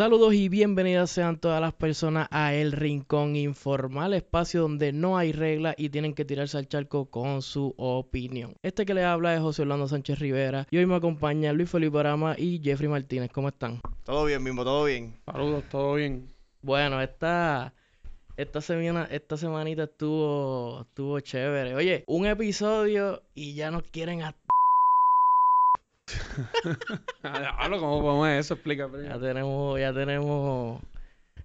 Saludos y bienvenidas sean todas las personas a El Rincón Informal, espacio donde no hay reglas y tienen que tirarse al charco con su opinión. Este que les habla es José Orlando Sánchez Rivera y hoy me acompaña Luis Felipe Arama y Jeffrey Martínez. ¿Cómo están? Todo bien, mismo, todo bien. Saludos, todo bien. Bueno, esta, esta semana, esta semanita estuvo, estuvo chévere. Oye, un episodio y ya nos quieren a Hablo, ¿cómo podemos eso? Explica. Ya tenemos, ya tenemos,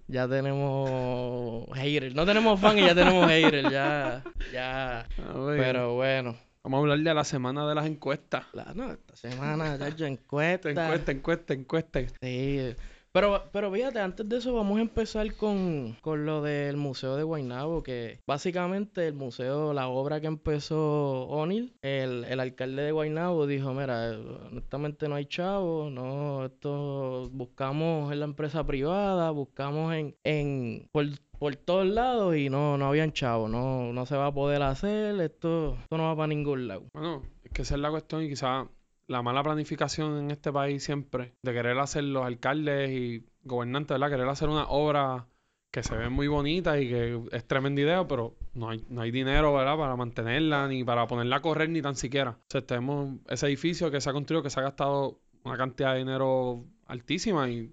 ya tenemos haters. No tenemos fan y ya tenemos haters, ya, ya. A ver, Pero bueno, Vamos a hablar de la semana de las encuestas. la, no, esta semana ya encuesta. Encuesta, encuesta, encuesta. Sí. Pero, pero fíjate, antes de eso vamos a empezar con, con lo del Museo de Guaynabo, que básicamente el museo, la obra que empezó O'Neill, el, el alcalde de Guaynabo dijo, mira, honestamente no hay chavo, no, esto buscamos en la empresa privada, buscamos en, en por, por todos lados y no, no habían chavos, no, no se va a poder hacer, esto, esto no va para ningún lado. Bueno, es que esa es la cuestión y quizás la mala planificación en este país siempre de querer hacer los alcaldes y gobernantes, ¿verdad? Querer hacer una obra que se ve muy bonita y que es tremenda idea, pero no hay, no hay dinero, ¿verdad? Para mantenerla, ni para ponerla a correr, ni tan siquiera. O sea, tenemos ese edificio que se ha construido, que se ha gastado una cantidad de dinero altísima y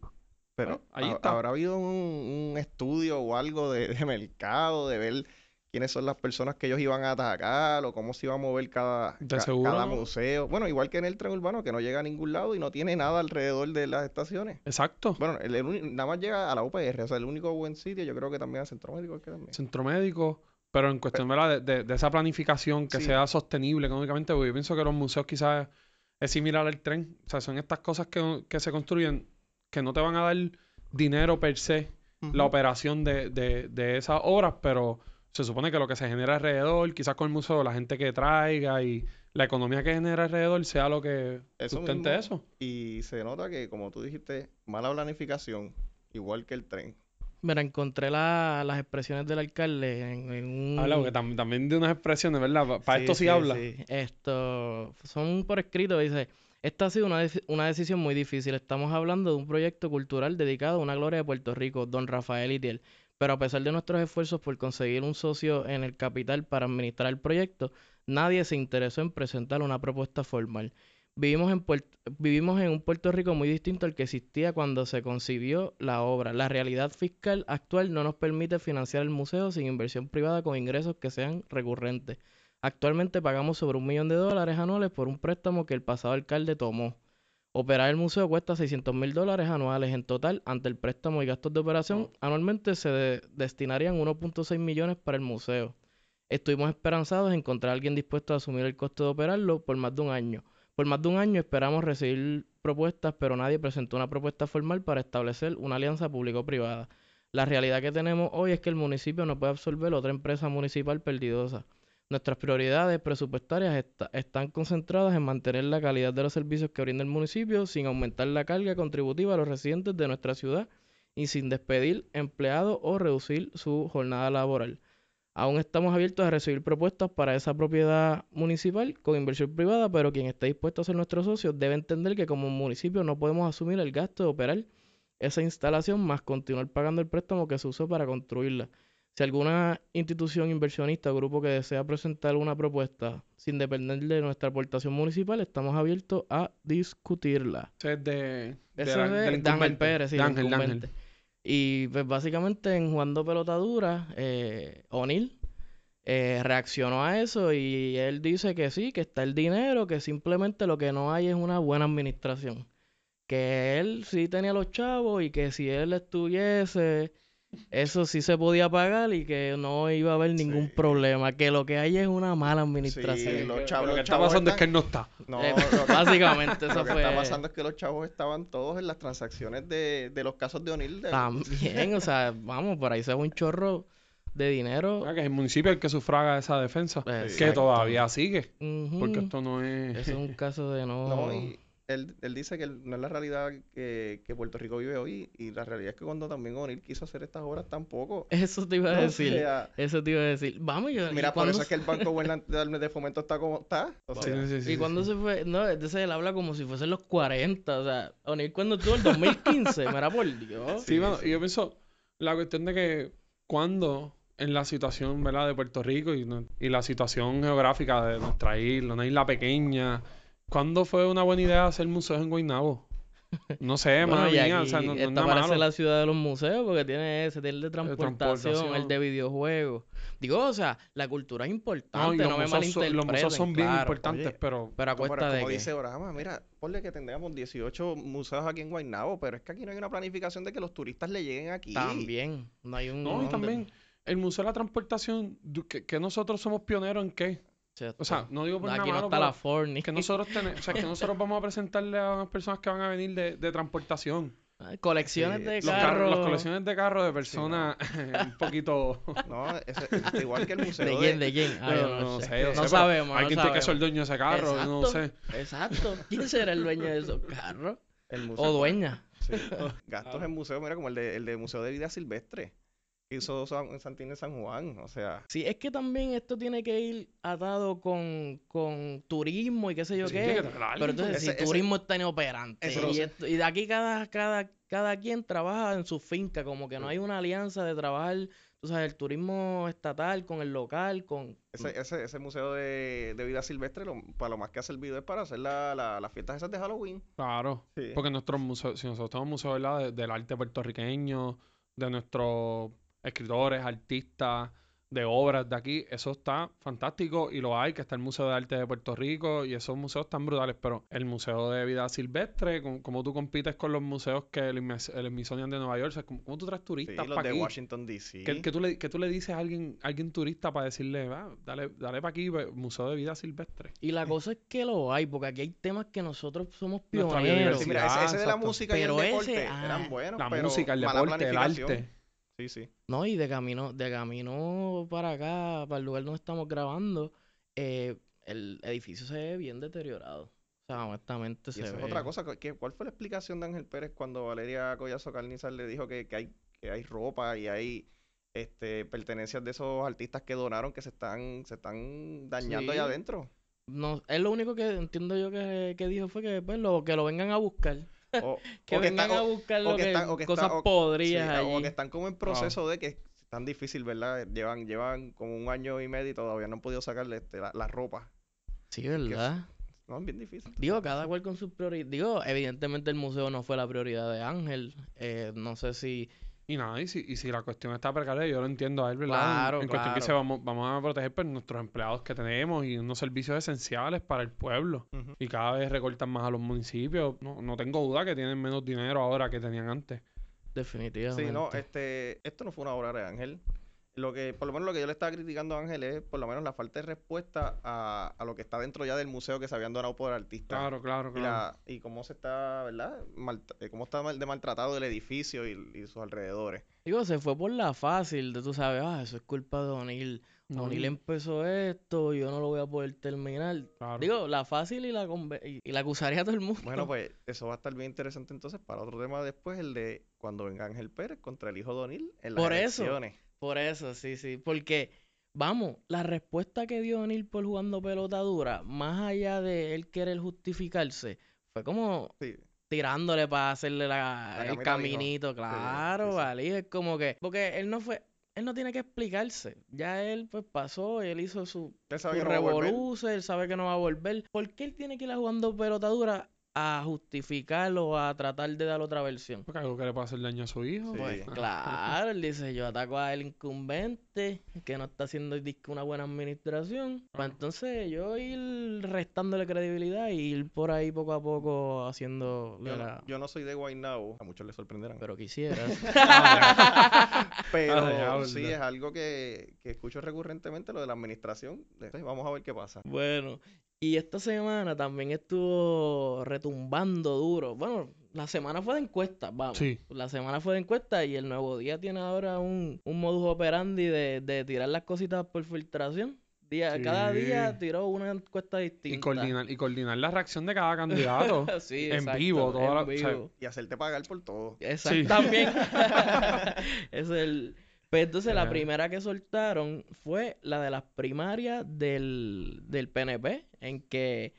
Pero Bueno, ahí ha- está. habrá habido un, un estudio o algo de, de mercado, de ver quiénes son las personas que ellos iban a atacar o cómo se iba a mover cada, De ca- seguro cada museo. Bueno, igual que en el tren urbano, que no llega a ningún lado y no tiene nada alrededor de las estaciones. exacto. Bueno, el- el uni- nada más llega a la UPR, o sea, el único buen sitio, yo creo que también a Centro Médico, que también. centro médico, pero en cuestión. De, de- de esa planificación que Sí. sea sostenible económicamente, porque yo pienso que los museos quizás es similar al tren, o sea, son estas cosas que, que se construyen que no te van a dar dinero per se, la operación de, de, de esas obras, pero se supone que lo que se genera alrededor, quizás con el museo, la gente que traiga y la economía que genera alrededor sea lo que Eso sustente mismo. eso. Y se nota que, como tú dijiste, mala planificación, igual que el tren. Mira, encontré la- las expresiones del alcalde en, en un... Habla, porque tam- también de unas expresiones, ¿verdad? Para esto sí, sí, habla. sí. Esto son por escrito, dice, esta ha sido una, una decisión muy difícil. Estamos hablando de un proyecto cultural dedicado a una gloria de Puerto Rico, don Rafael Itiel. Pero a pesar de nuestros esfuerzos por conseguir un socio en el capital para administrar el proyecto, nadie se interesó en presentar una propuesta formal. Vivimos en, un Puerto Rico muy distinto al que existía cuando se concibió la obra. La realidad fiscal actual no nos permite financiar el museo sin inversión privada con ingresos que sean recurrentes. Actualmente pagamos sobre un millón de dólares anuales por un préstamo que el pasado alcalde tomó. Operar el museo cuesta 600 mil dólares anuales en total. Ante el préstamo y gastos de operación, anualmente se de- destinarían 1.6 millones para el museo. Estuvimos esperanzados en encontrar a alguien dispuesto a asumir el costo de operarlo por más de un año. Por más de un año esperamos recibir propuestas, pero nadie presentó una propuesta formal para establecer una alianza público-privada. La realidad que tenemos hoy es que el municipio no puede absorber otra empresa municipal perdidosa. Nuestras prioridades presupuestarias esta- están concentradas en mantener la calidad de los servicios que brinda el municipio sin aumentar la carga contributiva a los residentes de nuestra ciudad y sin despedir empleados o reducir su jornada laboral. Aún estamos abiertos a recibir propuestas para esa propiedad municipal con inversión privada, pero quien esté dispuesto a ser nuestro socio debe entender que como municipio no podemos asumir el gasto de operar esa instalación más continuar pagando el préstamo que se usó para construirla. Si alguna institución inversionista o grupo que desea presentar una propuesta sin depender de nuestra aportación municipal, estamos abiertos a discutirla. Es de, de Eso es de Ángel. Pérez, sí, Ángel, Ángel. Y pues básicamente en jugando pelota dura, eh, O'Neill eh, reaccionó a eso y él dice que sí, que está el dinero, que simplemente lo que no hay es una buena administración. Que él sí tenía los chavos y que si él estuviese, eso sí se podía pagar y que no iba a haber ningún Sí. problema. Que lo que hay es una mala Sí, administración. los Que- chavos- Lo que los está chavos pasando es que él no está. No, Eh, lo- básicamente eso Lo que fue... está pasando es que los chavos estaban todos en las transacciones de, de los casos de O'Neill. de- También, o sea, vamos, por ahí se va un chorro de dinero. Ah, que es el municipio el que sufraga esa defensa. Que Exacto. todavía sigue. Porque esto no es. Eso es un caso de no... No, y, él, él dice que él- no es la realidad que, que Puerto Rico vive hoy y la realidad es que cuando también O'Neill quiso hacer estas obras tampoco. Eso te iba a decir. sea, Eso te iba a decir. Vamos, yo. ¿y mira, por eso es que el Banco Gubernamental de Fomento está como está. O Sí, sea, sí, sí, ¿Y sí, sí. se fue? No, entonces él habla como si fuesen los 40. O sea, O'Neill cuando tuvo el 2015. Mira, por Dios. Sí, mano, y yo pienso, la cuestión de que cuando en la situación, ¿verdad? de Puerto Rico y, no- y la situación geográfica de nuestra isla, una isla pequeña, ¿cuándo fue una buena idea hacer museos en Guaynabo? No sé, Bueno, y mía, o sea, no, no esta parece malo. la ciudad de los museos porque tiene ese, tiene el de transportación, el transportación. de videojuegos. Digo, o sea, la cultura es No, importante, no, los, me museos son, los museos son bien malinterpreten, claro. importantes, Oye, pero Pero a como, cuesta de como qué? dice Orama, mira, ponle que tengamos 18 museos aquí en Guaynabo, pero es que aquí no hay una planificación de que los turistas le lleguen aquí. También, no hay un... no, y también el Museo de la Transportación, que, que nosotros somos pioneros en qué. O sea, no digo por aquí nada no malo, está pero la Forni. que nosotros tenemos, o sea, que nosotros vamos a presentarle a unas personas que van a venir de, de transportación. Colecciones Sí, de Los carros, carros. las colecciones de carros de personas un poquito. No, es igual que el museo ¿De quién? ¿De quién? Ah, no, no, sé. sé, No sé, sabemos, no Alguien tiene que ser el dueño de ese carro, no sé. Exacto. ¿Quién será el dueño de esos carros? el museo. O dueña. Sí. Gastos en museo, mira, como el de, el de Museo de Vida Silvestre, hizo San, San Juan, o sea, Sí, es que también esto tiene que ir atado con, con turismo y qué sé yo Sí, qué. Pero entonces, Ese- si ese- turismo está inoperante. ese- y, esto- y de aquí cada, cada, cada quien trabaja en su finca, como que no hay una alianza de trabajar, tú sabes, el turismo estatal con el local, con... ese, ese, ese museo de, de vida silvestre, lo- para lo más que ha servido es para hacer la, la- las fiestas esas de Halloween. Claro. Sí. Porque nuestros museos, si nosotros tenemos museos ¿verdad? de- del arte puertorriqueño, de nuestros escritores, artistas, de obras de aquí, eso está fantástico y lo hay, que está el Museo de Arte de Puerto Rico y esos museos están brutales, pero el Museo de Vida Silvestre, como tú compites con los museos que el, Smi- el Smithsonian de Nueva York, o sea, ¿cómo, cómo tú traes Sí, turistas los para de aquí? Washington DC. ¿Qué, qué tú le, qué tú le dices a alguien, a alguien turista para decirle, "Ah, dale, dale para aquí, Museo de Vida Silvestre? Y la cosa es que lo hay, porque aquí hay temas que nosotros somos pioneros. Sí, mira, ese, ese de la música y Pero el ese, deporte ah, eran buenos, La pero música, el deporte, el arte. Sí, sí. No, y de camino, de camino para acá, para el lugar donde estamos grabando, eh, el edificio se ve bien deteriorado. O sea, honestamente Y se eso ve. es otra cosa. ¿qué- ¿Cuál fue la explicación de Ángel Pérez cuando Valeria Collazo Carnizal le dijo que, que hay, que hay ropa y hay este, pertenencias de esos artistas que donaron que se están, se están dañando Sí. allá adentro? No, es lo único que entiendo yo que, que dijo fue que pues, lo, que lo vengan a buscar. O, Que o que vengan está- a buscar lo que están- que está- cosas o- sí, o que están como en proceso de que es tan difícil, ¿verdad? Llevan, llevan como un año y medio y todavía no han podido sacarle este, la, la ropa. Sí, ¿verdad? No, es bien difícil. Digo, cada cual con sus prioridades. Digo, evidentemente el museo no fue la prioridad de Ángel. Eh, no sé si... Y nada, y si, y si la cuestión está precaria, yo lo entiendo a él, ¿verdad? En- Claro, en, cuestión que dice, vamos, vamos a proteger pues, nuestros empleados que tenemos y unos servicios esenciales para el pueblo. Y cada vez recortan más a los municipios. No, no tengo duda que tienen menos dinero ahora que tenían antes. Definitivamente. Sí, no, este, esto no fue una obra de Ángel. Lo que, por lo menos lo que yo le estaba criticando a Ángel es por lo menos la falta de respuesta a, a lo que está dentro ya del museo que se habían donado por artistas. Claro, claro, Y, claro. la, y cómo se está, ¿verdad? Mal- eh, cómo está mal- de maltratado el edificio y, y sus alrededores. Digo, se fue por la fácil de tú sabes, ah, eso es culpa de O'Neill. No, O'Neill empezó esto, yo no lo voy a poder terminar. claro. Digo, la fácil y la, y, y la acusaría a todo el mundo. Bueno, pues eso va a estar bien interesante entonces para otro tema después, el de cuando venga Ángel Pérez contra el hijo de O'Neill en las Por eso. Por eso, sí, sí. Porque, vamos, la respuesta que dio O'Neill por jugando pelota dura, más allá de él querer justificarse, fue como Sí, tirándole para hacerle la, La el caminito, claro, sí, sí. al hijo, Es como que, porque él no fue, él no tiene que explicarse. Ya él, pues, pasó, él hizo su, él su que no revoluce, él sabe que no va a volver. ¿Por qué él tiene que ir a jugando pelota dura a justificarlo o a tratar de dar otra versión? Porque algo que le puede hacer daño a su hijo. Sí. Pues Ah, claro, él dice, yo ataco al incumbente que no está haciendo una buena administración. Pues entonces yo ir restándole credibilidad y ir por ahí poco a poco haciendo Yo, la... no- yo no soy de Guaynabo, a muchos les sorprenderán. Pero quisieras. Pero Ah, sí es algo que, que escucho recurrentemente, lo de la administración. Entonces, vamos a ver qué pasa. Bueno, y esta semana también estuvo retumbando duro. Bueno, la semana fue de encuestas, vamos. Sí. La semana fue de encuestas y el nuevo día tiene ahora un, un modus operandi de, de tirar las cositas por filtración. Día, Cada día tiró una encuesta distinta. Y coordinar, y coordinar la reacción de cada candidato. Sí, en exacto, vivo, toda en la- o sea, vivo. Y hacerte pagar por todo. Exacto, Sí. también. es el... Pues entonces la primera que soltaron fue la de las primarias del, del PNP, en que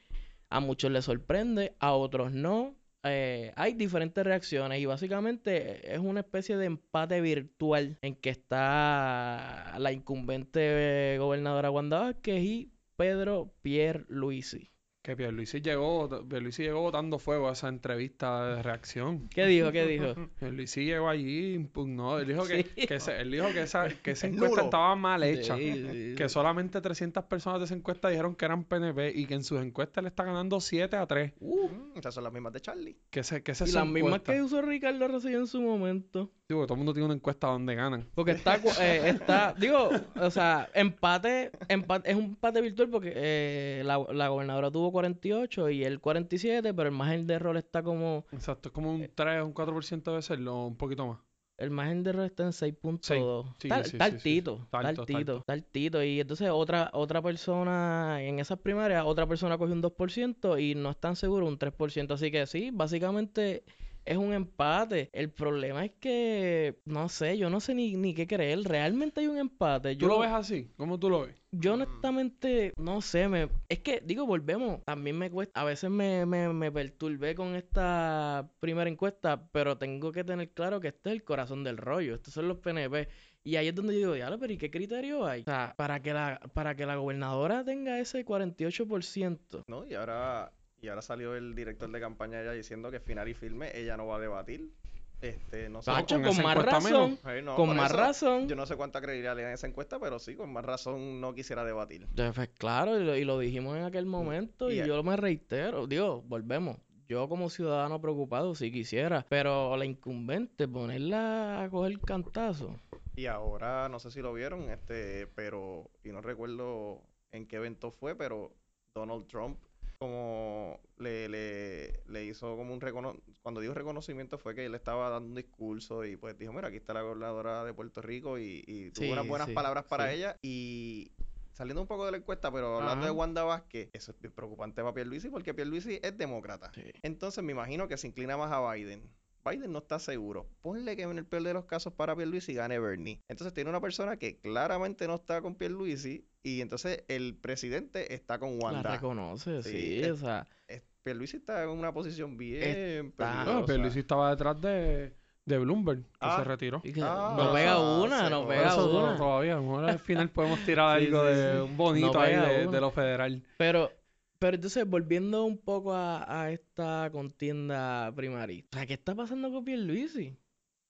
a muchos les sorprende, a otros no. Eh, hay diferentes reacciones y básicamente es una especie de empate virtual en que está la incumbente gobernadora Wanda Vázquez y Pedro Pierre Luisi. Que Pierluisi llegó, Pierluisi llegó botando fuego a esa entrevista de reacción. ¿Qué dijo? ¿Qué dijo? Pierluisi llegó allí, impugnó. Él dijo que, Sí. que ese- él dijo que esa, que esa Es encuesta nulo. estaba mal hecha. Sí, sí, Que sí. solamente 300 personas de esa encuesta dijeron que eran PNP y que en sus encuestas le está ganando 7 a 3. Uh, Mm, Esas son las mismas de Charlie. Que ese, que esa y es las mismas que usó Ricardo Rosselló en su momento. Porque todo el mundo tiene una encuesta donde ganan. Porque está, eh, está, digo, o sea, empate, empate, es un empate virtual porque eh, la, la gobernadora tuvo 48 y él 47, pero el margen de error está como, Exacto, es como un 3 o un 4% de serlo, un poquito más. el margen de error está en 6.2. Sí, sí, sí. Y entonces otra, otra persona en esas primarias, otra persona cogió un 2% y no están seguros un 3%. Así que sí, básicamente es un empate. El problema es que, no sé, yo no sé ni, ni qué creer. Realmente hay un empate. ¿Tú Yo, lo ves así? ¿Cómo tú lo ves? yo honestamente, no sé, me, es que, digo, volvemos, también me cuesta, a veces me, me, me perturbé con esta primera encuesta, pero tengo que tener claro que este es el corazón del rollo, estos son los PNP. Y ahí es donde yo digo, diablo, pero ¿y qué criterio hay? O sea, para que la, para que la gobernadora tenga ese 48%. ¿no? Y ahora, y ahora salió el director de campaña ya diciendo que final y firme ella no va a debatir. Este, no sé. Tacho, con con más razón, no, con más eso, razón. Yo no sé cuánta credibilidad le dan a esa encuesta, pero sí, con más razón no quisiera debatir. Pues, claro, y lo, y lo dijimos en aquel momento y, Y yo me reitero, digo, volvemos. Yo como ciudadano preocupado sí quisiera, pero la incumbente, ponerla a coger cantazo. Y ahora, no sé si lo vieron, este, pero, y no recuerdo en qué evento fue, pero Donald Trump como le, le, le hizo como un recono cuando dijo reconocimiento fue que él estaba dando un discurso y pues dijo, mira, aquí está la gobernadora de Puerto Rico y, y tuvo Sí, unas buenas sí, palabras para sí. ella y saliendo un poco de la encuesta, pero hablando de. Wanda Vázquez, eso es preocupante para Pierluisi porque Pierluisi es demócrata. Entonces me imagino que se inclina más a Biden. Biden no está seguro. Ponle que en el peor de los casos para Pierluisi gane Bernie. Entonces tiene una persona que claramente no está con Pierluisi y entonces el presidente está con La Wanda. reconoce, sí, Sí, es- o sea, Es- Pierluisi está en una posición bien Está- No. Pierluisi estaba detrás de, de Bloomberg, que Ah. se retiró. que Ah, no pega ah, una, no pega eso no- una. todavía, a lo mejor al final podemos tirar Sí, algo sí, de sí. un bonito No ahí de, lo federal. Pero, pero entonces, volviendo un poco a, a esta contienda primaria. O sea, ¿qué está pasando con Pierluisi?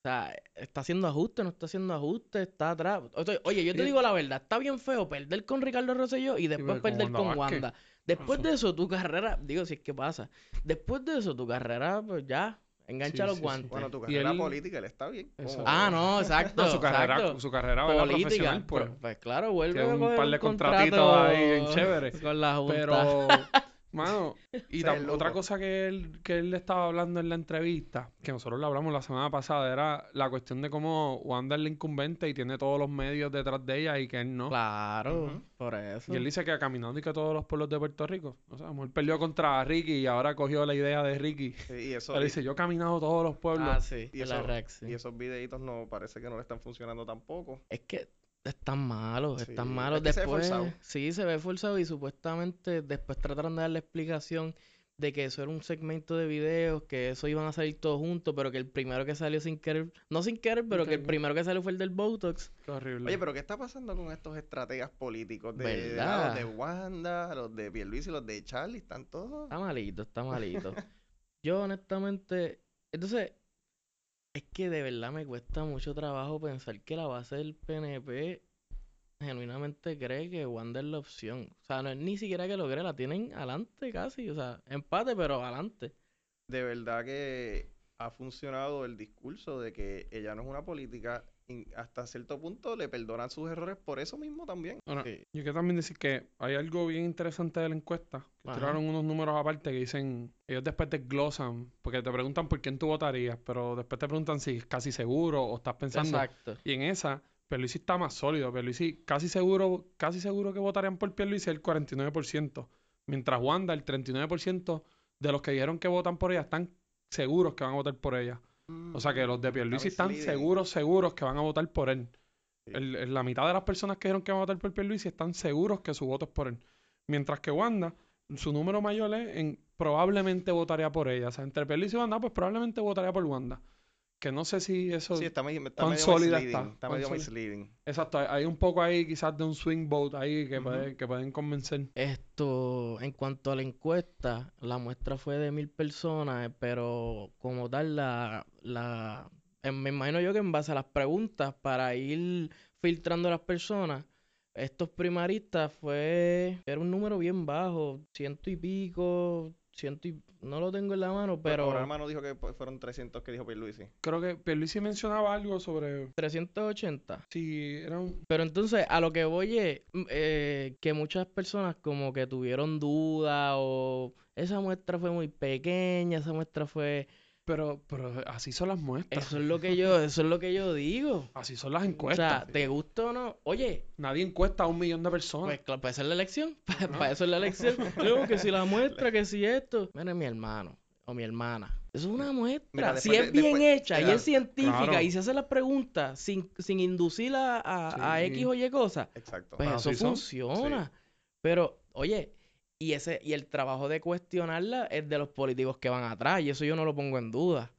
O sea, ¿está haciendo ajustes? ¿No está haciendo ajustes? ¿Está atrás? Oye, yo te Sí. digo la verdad. Está bien feo perder con Ricardo Rosselló y después perder Wanda con Vázquez. Wanda. Después Eso. de eso, tu carrera... Digo, si es que pasa. Después de eso, tu carrera, pues ya... Engancha Sí, los sí, sí. guantes. Bueno, tu carrera él- política, él está bien. Eso. Ah, no, exacto. No, su carrera, exacto. su carrera. Política. profesional, pues. Pues, pues claro, vuelve Tiene a un par de contrato contratitos ahí bien chéveres. Con la Junta. Pero, mano, y tam- otra cosa que él, que él estaba hablando en la entrevista, que nosotros le hablamos la semana pasada, era la cuestión de cómo Wanda es la incumbente y tiene todos los medios detrás de ella y que él no. Claro, por eso. Y él dice que ha caminado y que todos los pueblos de Puerto Rico. O sea, él perdió contra Ricky y ahora cogió la idea de Ricky. Sí, y eso, Él dice, yo he caminado todos los pueblos. Ah, sí, y en la eso- reacción. y esos videitos no parece que no le están funcionando tampoco. Es que están malos, Sí, están malos. es que se ve Después, forzado. sí, se ve forzado y supuestamente después trataron de dar la explicación de que eso era un segmento de videos, que eso iban a salir todos juntos, pero que el primero que salió sin querer, no sin querer, pero que el primero que salió fue el del Botox. Qué horrible. Oye, pero ¿qué está pasando con estos estrategas políticos? De, ¿Verdad? los de Wanda, los de Pierluisi y los de Charlie, están todos... Está malito, está malito. Yo honestamente, entonces, es que de verdad me cuesta mucho trabajo pensar que la base del PNP genuinamente cree que Wanda es la opción. O sea, no es ni siquiera que lo cree, la tienen adelante casi. O sea, empate, pero adelante. de verdad que ha funcionado el discurso de que ella no es una política hasta cierto punto le perdonan sus errores por eso mismo también. Ahora, Sí. yo quiero también decir que hay algo bien interesante de la encuesta. Que tiraron unos números aparte que dicen, ellos después desglosan, porque te preguntan por quién tú votarías, pero después te preguntan si es casi seguro o estás pensando. Exacto. Y en esa Pierluisi está más sólido. Pierluisi casi seguro, casi seguro que votarían por Pierluisi el 49%. Mientras Wanda, el 39% de los que dijeron que votan por ella están seguros que van a votar por ella. O sea que los de Pierluisi están seguros, seguros que van a votar por él. Sí. El- el- la mitad de las personas que dijeron que van a votar por Pierluisi están seguros que su voto es por él. Mientras que Wanda, su número mayor es en probablemente votaría por ella. O sea, entre Pierluisi y Wanda, pues probablemente votaría por Wanda. Que no sé si eso... Sí, está, medio- está ¿Cuán medio sólida misleading. está? Está ¿Cuán medio sólida? misleading. Exacto, hay, un poco ahí quizás de un swing vote ahí que, puede- que pueden convencer. Esto, en cuanto a la encuesta, la muestra fue de mil personas, eh, pero como tal, la, la, eh, me imagino yo que en base a las preguntas para ir filtrando a las personas, estos primaristas fue, era un número bien bajo, ciento y pico, ciento y, no lo tengo en la mano, Pero pero hermano dijo que pues, fueron 300 que dijo Pierluisi. Creo que Pierluisi mencionaba algo sobre 380. si era un... Pero entonces, a lo que voy es mm, eh, que muchas personas como que tuvieron dudas o esa muestra fue muy pequeña, esa muestra fue... Pero, pero así son las muestras. Eso es lo que yo, eso es lo que yo digo. Así son las O encuestas. sea, ¿te gusta o no? Oye, Nadie encuesta a un millón de personas. pues claro, para eso es la elección. Para, eso es la elección. Yo, que si la muestra, que si esto. Mira, mi hermano o mi hermana. Eso es una muestra. Mira, si es de- bien después- hecha y es científica claro. y se hace las preguntas sin, sin inducir a, a. X o Y cosas, Exacto. Pues eso sí funciona. Pero, oye, y ese, y el trabajo de cuestionarla es de los políticos que van atrás, y eso yo no lo pongo en duda.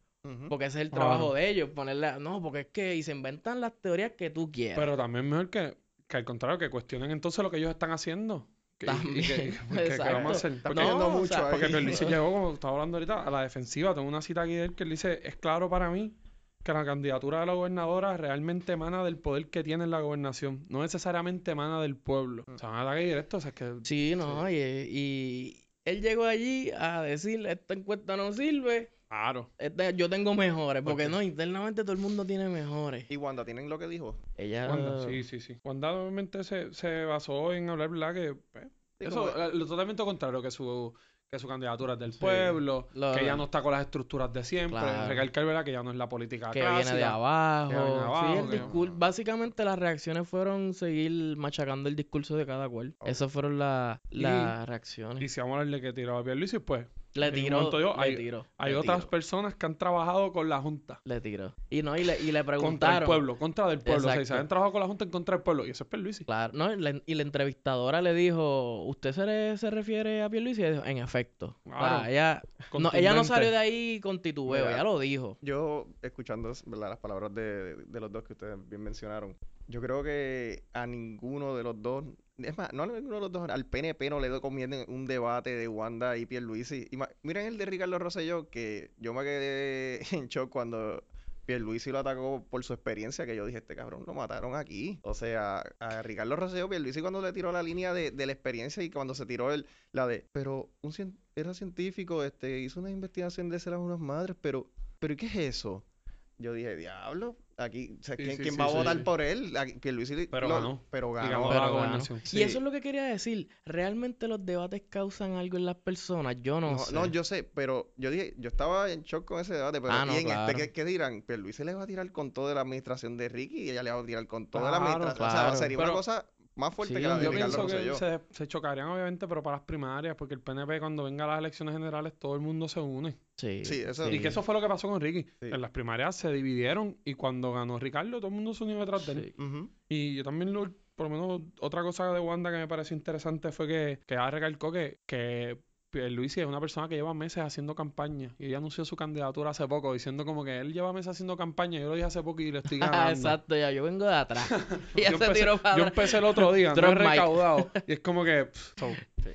Porque ese es el trabajo de ellos, ponerle, no, porque es que y se inventan las teorías que tú quieras. Pero también mejor que, que al contrario, que cuestionen entonces lo que ellos están haciendo. Que- También, que- porque- ¿qué exacto. vamos a hacer? Porque, No, o mucho sea, ahí. porque Pierluisi llegó, como estaba hablando ahorita, a la defensiva. Tengo una cita aquí de él que él dice, es claro para mí que la candidatura de la gobernadora realmente emana del poder que tiene la gobernación, no necesariamente emana del pueblo. O sea, un ataque directo, o sea, es que... Sí, no, y, y él llegó allí a decir, esta encuesta no sirve, Claro. esta- yo tengo mejores, porque no, internamente todo el mundo tiene mejores. Y Wanda, ¿tienen lo que dijo? Ella... Wanda, sí, sí, sí. Wanda obviamente se, se basó en hablar, ¿verdad? Que pues, Sí, eso, como- eh, lo totalmente contrario, que su, que su candidatura es del Sí. pueblo, Lo- que ella no está con las estructuras de siempre. Claro. Recalcar, ¿verdad? Que ya no es la política que clásica. viene de abajo. que viene de abajo, sí, el que- discur- básicamente las reacciones fueron seguir machacando el discurso de cada cual. Esas fueron la- Y- las reacciones. Y si vamos a hablar de que tiró a Pierluisi, pues le tiró, momento yo, le hay- tiró, hay Le otras personas que han trabajado con la Junta. le tiró. Y no, y le, y le Contra el preguntaron. pueblo, contra del pueblo. O sea, y se Exacto. han trabajado con la Junta en contra del pueblo. Y eso es Pierluisi. Claro, no, y la, y la entrevistadora le dijo, ¿usted se, re- se refiere a Pierluisi? Y ella dijo, en efecto. O sea, Claro. ella, no, ella no salió de ahí con titubeo, Mira. ella lo dijo. Yo, escuchando ¿verdad? las palabras de, de los dos que ustedes bien mencionaron, yo creo que a ninguno de los dos, es más, no a ninguno de los dos, al PNP no le conviene un debate de Wanda y Pierluisi. Y miren el de Ricardo Rosselló, que yo me quedé en shock cuando Pierluisi lo atacó por su experiencia, que yo dije, este cabrón lo mataron aquí. O sea, a Ricardo Rosselló, Pierluisi cuando le tiró la línea de, de la experiencia y cuando se tiró el, la de, pero un cien- era científico, este, hizo una investigación de ser a unas madres, pero, pero ¿y qué es eso? Yo dije, diablo, aquí, o sea, Sí, ¿quién, sí, quién sí, va a votar sí. por él? Aquí- Pierluisi Pero lo- ganó. Pero Y ganó. ganó pero la ganó. Y eso es lo que quería decir. ¿Realmente los debates causan algo en las personas? Yo no, No, sé. no, yo sé, pero yo dije, yo estaba en shock con ese debate, pero Ah, no, y en claro. este, ¿qué, qué dirán? Pierluisi le va a tirar con toda la administración de Ricky y ella le va a tirar con toda la Claro, administración. O sea, claro. sería Pero- una cosa más fuerte Sí, que la de Yo Ricardo pienso que se, se chocarían, obviamente, pero para las primarias, porque el PNP, cuando venga a las elecciones generales, todo el mundo se une. Sí, Sí, eso- Y que eso fue lo que pasó con Ricky. Sí. En las primarias se dividieron y cuando ganó Ricardo, todo el mundo se unió detrás de él. Y yo también, lo, por lo menos, otra cosa de Wanda que me pareció interesante fue que, que ella recalcó que, que Luis es una persona que lleva meses haciendo campaña. Y ella anunció su candidatura hace poco, diciendo como que él lleva meses haciendo campaña. Yo lo dije hace poco y le estoy ganando. Exacto, ya, yo vengo de atrás. y ya yo, se empecé, yo atrás. empecé el otro día, no he recaudado. Y es como que... pff, so,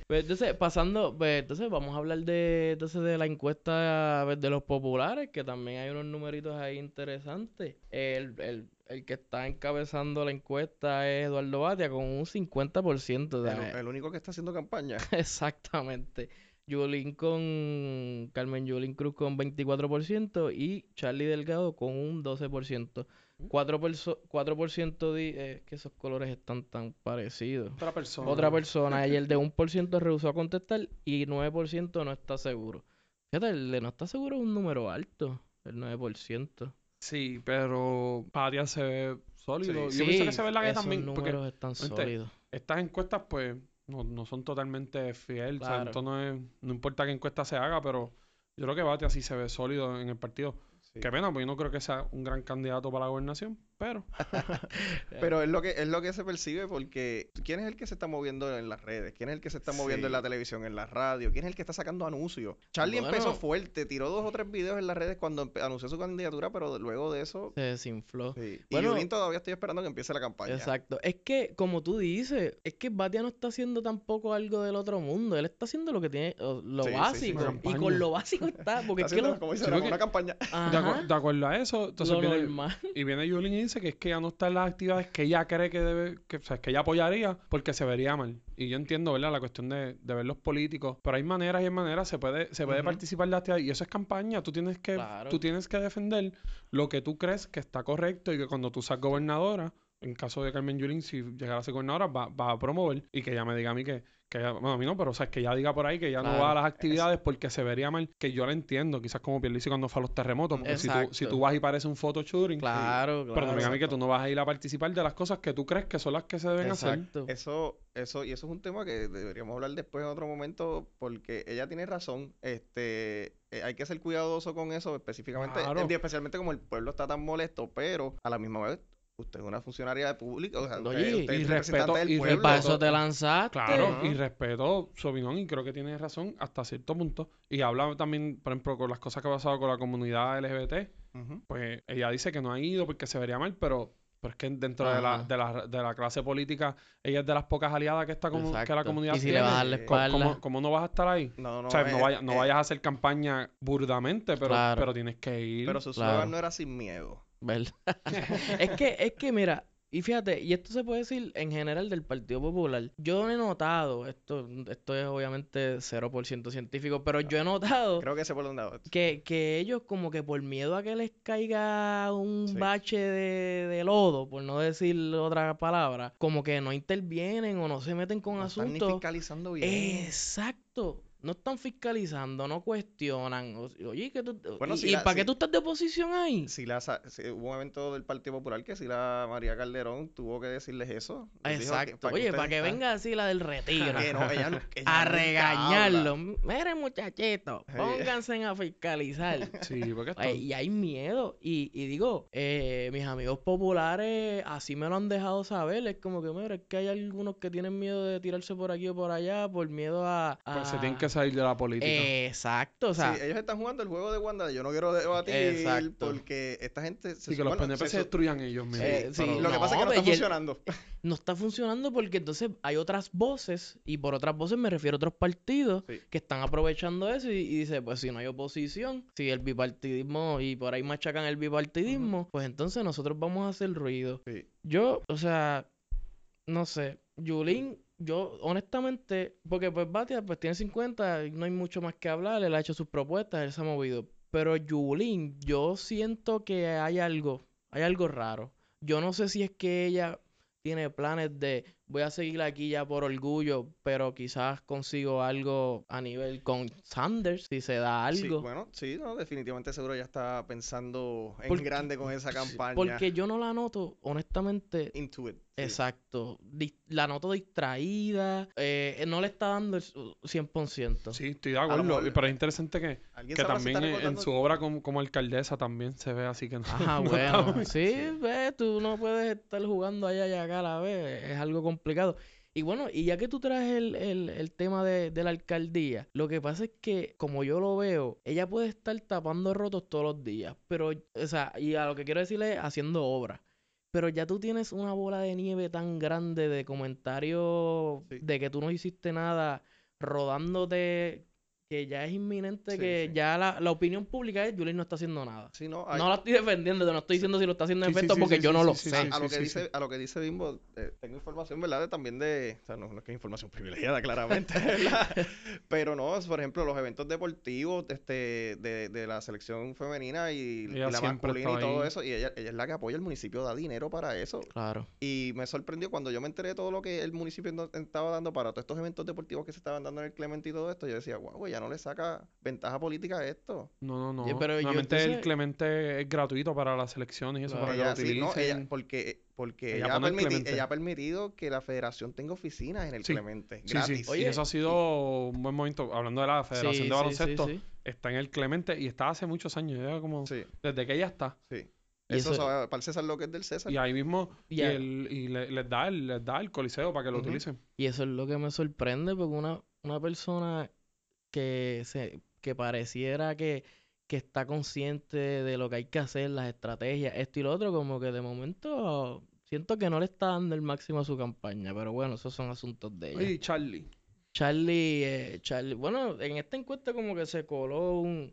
Pues entonces, pasando, pues entonces vamos a hablar de, entonces de la encuesta pues, de los populares, que también hay unos numeritos ahí interesantes. El, el, el que está encabezando la encuesta es Eduardo Batia con un 50%. o sea, El, el único que está haciendo campaña. Exactamente. Yulín con Carmen Yulín Cruz con 24% y Charlie Delgado con un 12%. 4%, perso- 4% di- eh, que esos colores están tan parecidos. otra persona. Otra persona, y el de 1% rehusó a contestar y 9% no está seguro. Fíjate, el de no está seguro es un número alto, el 9%. Sí, pero Patia se ve, sólido. Sí. Yo pienso que se ve la que también, porque números están sólidos. estas encuestas, pues, no, no son totalmente fieles. O sea, Claro. esto no, es, no importa qué encuesta se haga, pero yo creo que Bate así se ve sólido en el partido. Sí. Qué pena, pues yo no creo que sea un gran candidato para la gobernación, pero Pero es lo que es lo que se percibe porque ¿quién es el que se está moviendo en las redes? ¿Quién es el que se está moviendo en la televisión, en la radio? ¿Quién es el que está sacando anuncios? Charlie Bueno. empezó fuerte, tiró dos o tres videos en las redes cuando anunció su candidatura, pero luego de eso Se desinfló. sí. Y Yulín todavía estoy esperando que empiece la campaña. Exacto. Es que, como tú dices, es que Batia no está haciendo tampoco algo del otro mundo. Él está haciendo lo que tiene, lo Sí, sí, sí, básico. y con lo básico está. Porque Está es que lo, como dice Sí, Ramón, porque- una campaña. de, acu- Ajá, de acuerdo a eso, entonces lo viene, normal. y viene Yulín y dice que es que ella no está en las actividades que ella cree que debe, que, o sea, que ella apoyaría porque se vería mal. Y yo entiendo, ¿verdad? La cuestión de, de ver los políticos, pero hay maneras y hay maneras, se puede, se puede participar de actividades y eso es campaña, tú tienes que, Claro. tú tienes que defender lo que tú crees que está correcto y que cuando tú seas gobernadora, en caso de Carmen Yulín, si llegara a ser gobernadora, va, va a promover y que ella me diga a mí que, que ella- bueno, a mí no, pero o sea, que ella diga por ahí que ella no va a las actividades porque se vería mal, que yo la entiendo, quizás como Pierluisi cuando fue a los terremotos, porque si tú, si tú vas y parece un photo shooting, Claro, pero claro. también a mí que tú no vas a ir a participar de las cosas que tú crees que son las que se deben hacer. Exacto. Eso, eso, y eso es un tema que deberíamos hablar después en otro momento, porque ella tiene razón. Este, eh, hay que ser cuidadoso con eso, específicamente, Claro. especialmente como el pueblo está tan molesto, pero a la misma vez, usted es una funcionaria pública, o sea, usted- Oye, usted y es respeto- del y pueblo. Y para respeto- eso te lanzaste. Claro, y respeto su opinión y creo que tiene razón hasta cierto punto. Y habla también, por ejemplo, con las cosas que ha pasado con la comunidad LGBT, pues ella dice que no ha ido porque se vería mal, pero, pero es que dentro de la, de, la, de la clase política, ella es de las pocas aliadas que, está como, que la comunidad Y si tiene. le vas a la ¿Cómo- espalda. ¿Cómo, cómo no vas a estar ahí? No, no, o sea, no, eh, vaya- no eh, vayas a hacer campaña burdamente, pero, Claro. pero tienes que ir. Pero su Claro. no era sin miedo. ¿Verdad? es que, es que mira, y fíjate, y esto se puede decir en general del Partido Popular. Yo he notado, esto, esto es obviamente 0% científico, pero yo he notado Creo que ese por donde va. que, que ellos como que por miedo a que les caiga un Sí. bache de, de lodo, por no decir otra palabra, como que no intervienen o no se meten con No están asuntos. fiscalizando bien. Exacto. No están fiscalizando, no cuestionan. Oye, ¿qué tú, Bueno, ¿y, si y la- para qué si- tú estás de oposición ahí? Si la, si hubo un evento del Partido Popular que si la María Calderón tuvo que decirles eso. que- Exacto. Oye, para que venga así la del retiro. están- que no, ella no- ella a regañarlo. Miren, muchachitos, Sí. pónganse a fiscalizar. Sí, porque esto- y hay miedo. Y, y digo, eh, mis amigos populares así me lo han dejado saber. Es como que, mira, es que hay algunos que tienen miedo de tirarse por aquí o por allá por miedo a... pues se a- tienen que salir de la política. Exacto, o sea, Sí, ellos están jugando el juego de Wanda. Yo no quiero debatir Exacto. porque esta gente. Sí, que los bueno, PNP se, se- destruyan ellos mismos. Eh, sí, Lo que pasa es que no está el- funcionando. no está funcionando porque entonces hay otras voces, y por otras voces me refiero a otros partidos Sí. que están aprovechando eso y, y dice, pues si no hay oposición, si el bipartidismo y por ahí machacan el bipartidismo, pues entonces nosotros vamos a hacer ruido. Sí. Yo, o sea, no sé, Yulín, yo honestamente, porque pues Batia pues tiene 50 y no hay mucho más que hablar, él ha hecho sus propuestas, él se ha movido, pero Yulín, yo siento que hay algo, hay algo raro. Yo no sé si es que ella tiene planes de voy a seguir aquí ya por orgullo, pero quizás consigo algo a nivel con Sanders, si se da Sí, algo. bueno, sí, no, definitivamente seguro ya está pensando en Porque- grande con esa campaña. Porque yo no la noto, honestamente, Into it. sí. Exacto. La noto distraída. eh, no le está dando el su- 100%. Sí, estoy de acuerdo. Pero es interesante que, ¿Alguien que también en, su obra como, como alcaldesa también se ve así que no. Ajá, no bueno. muy- Sí, ve, tú no puedes estar jugando allá y acá a la vez. Es algo complicado. Y bueno, y ya que tú traes el, el, el tema de, de la alcaldía, lo que pasa es que, como yo lo veo, ella puede estar tapando rotos todos los días. Pero, o sea, y a lo que quiero decirle es haciendo obras. Pero ya tú tienes una bola de nieve tan grande de comentarios Sí. de que tú no hiciste nada rodándote que ya es inminente Sí, que sí. ya la, la opinión pública es Julián no está haciendo nada. Sí, no, hay- No la estoy defendiendo, no estoy diciendo si lo está haciendo en efecto sí, porque sí, yo sí, no sí, lo sí, sé. a, lo que sí, dice, sí. a lo que dice Bimbo, eh, tengo información, ¿verdad? De- también de, o sea, no, no es que es información privilegiada, claramente, ¿verdad? Pero no, por ejemplo, los eventos deportivos este, de, de la selección femenina y, la masculina y todo ahí. eso, y ella, ella es la que apoya, el municipio da dinero para eso. Claro. Y me sorprendió cuando yo me enteré de todo lo que el municipio no- estaba dando para todos estos eventos deportivos que se estaban dando en el Clemente y todo esto, yo decía, wow, ella no le saca ventaja política a esto. No, no, no. Oye, pero yo Normalmente el Clemente es gratuito para las selecciones y eso, Claro. para que sí, no, utilicen. ella, porque, porque Ella ella, ha permiti- ella permitido que la federación tenga oficinas en el Sí. Clemente, Sí, gratis. sí. Oye, y eso ha sido un buen momento. Hablando de la Federación Sí, de sí, Baloncesto, sí, sí. está en el Clemente y está hace muchos años, ya como Sí, desde que ella está. sí. Eso, eso- sabe- para el César lo que es del César. Y ahí mismo y, Ya. el- y le- les, da el, les da el coliseo para que lo utilicen. Y eso es lo que me sorprende, porque una, una persona que se que pareciera que, que está consciente de lo que hay que hacer, las estrategias, esto y lo otro, como que de momento siento que no le está dando el máximo a su campaña, pero bueno, esos son asuntos de ella. Oye, Charlie. Charlie, eh, Charlie, bueno, en esta encuesta como que se coló un,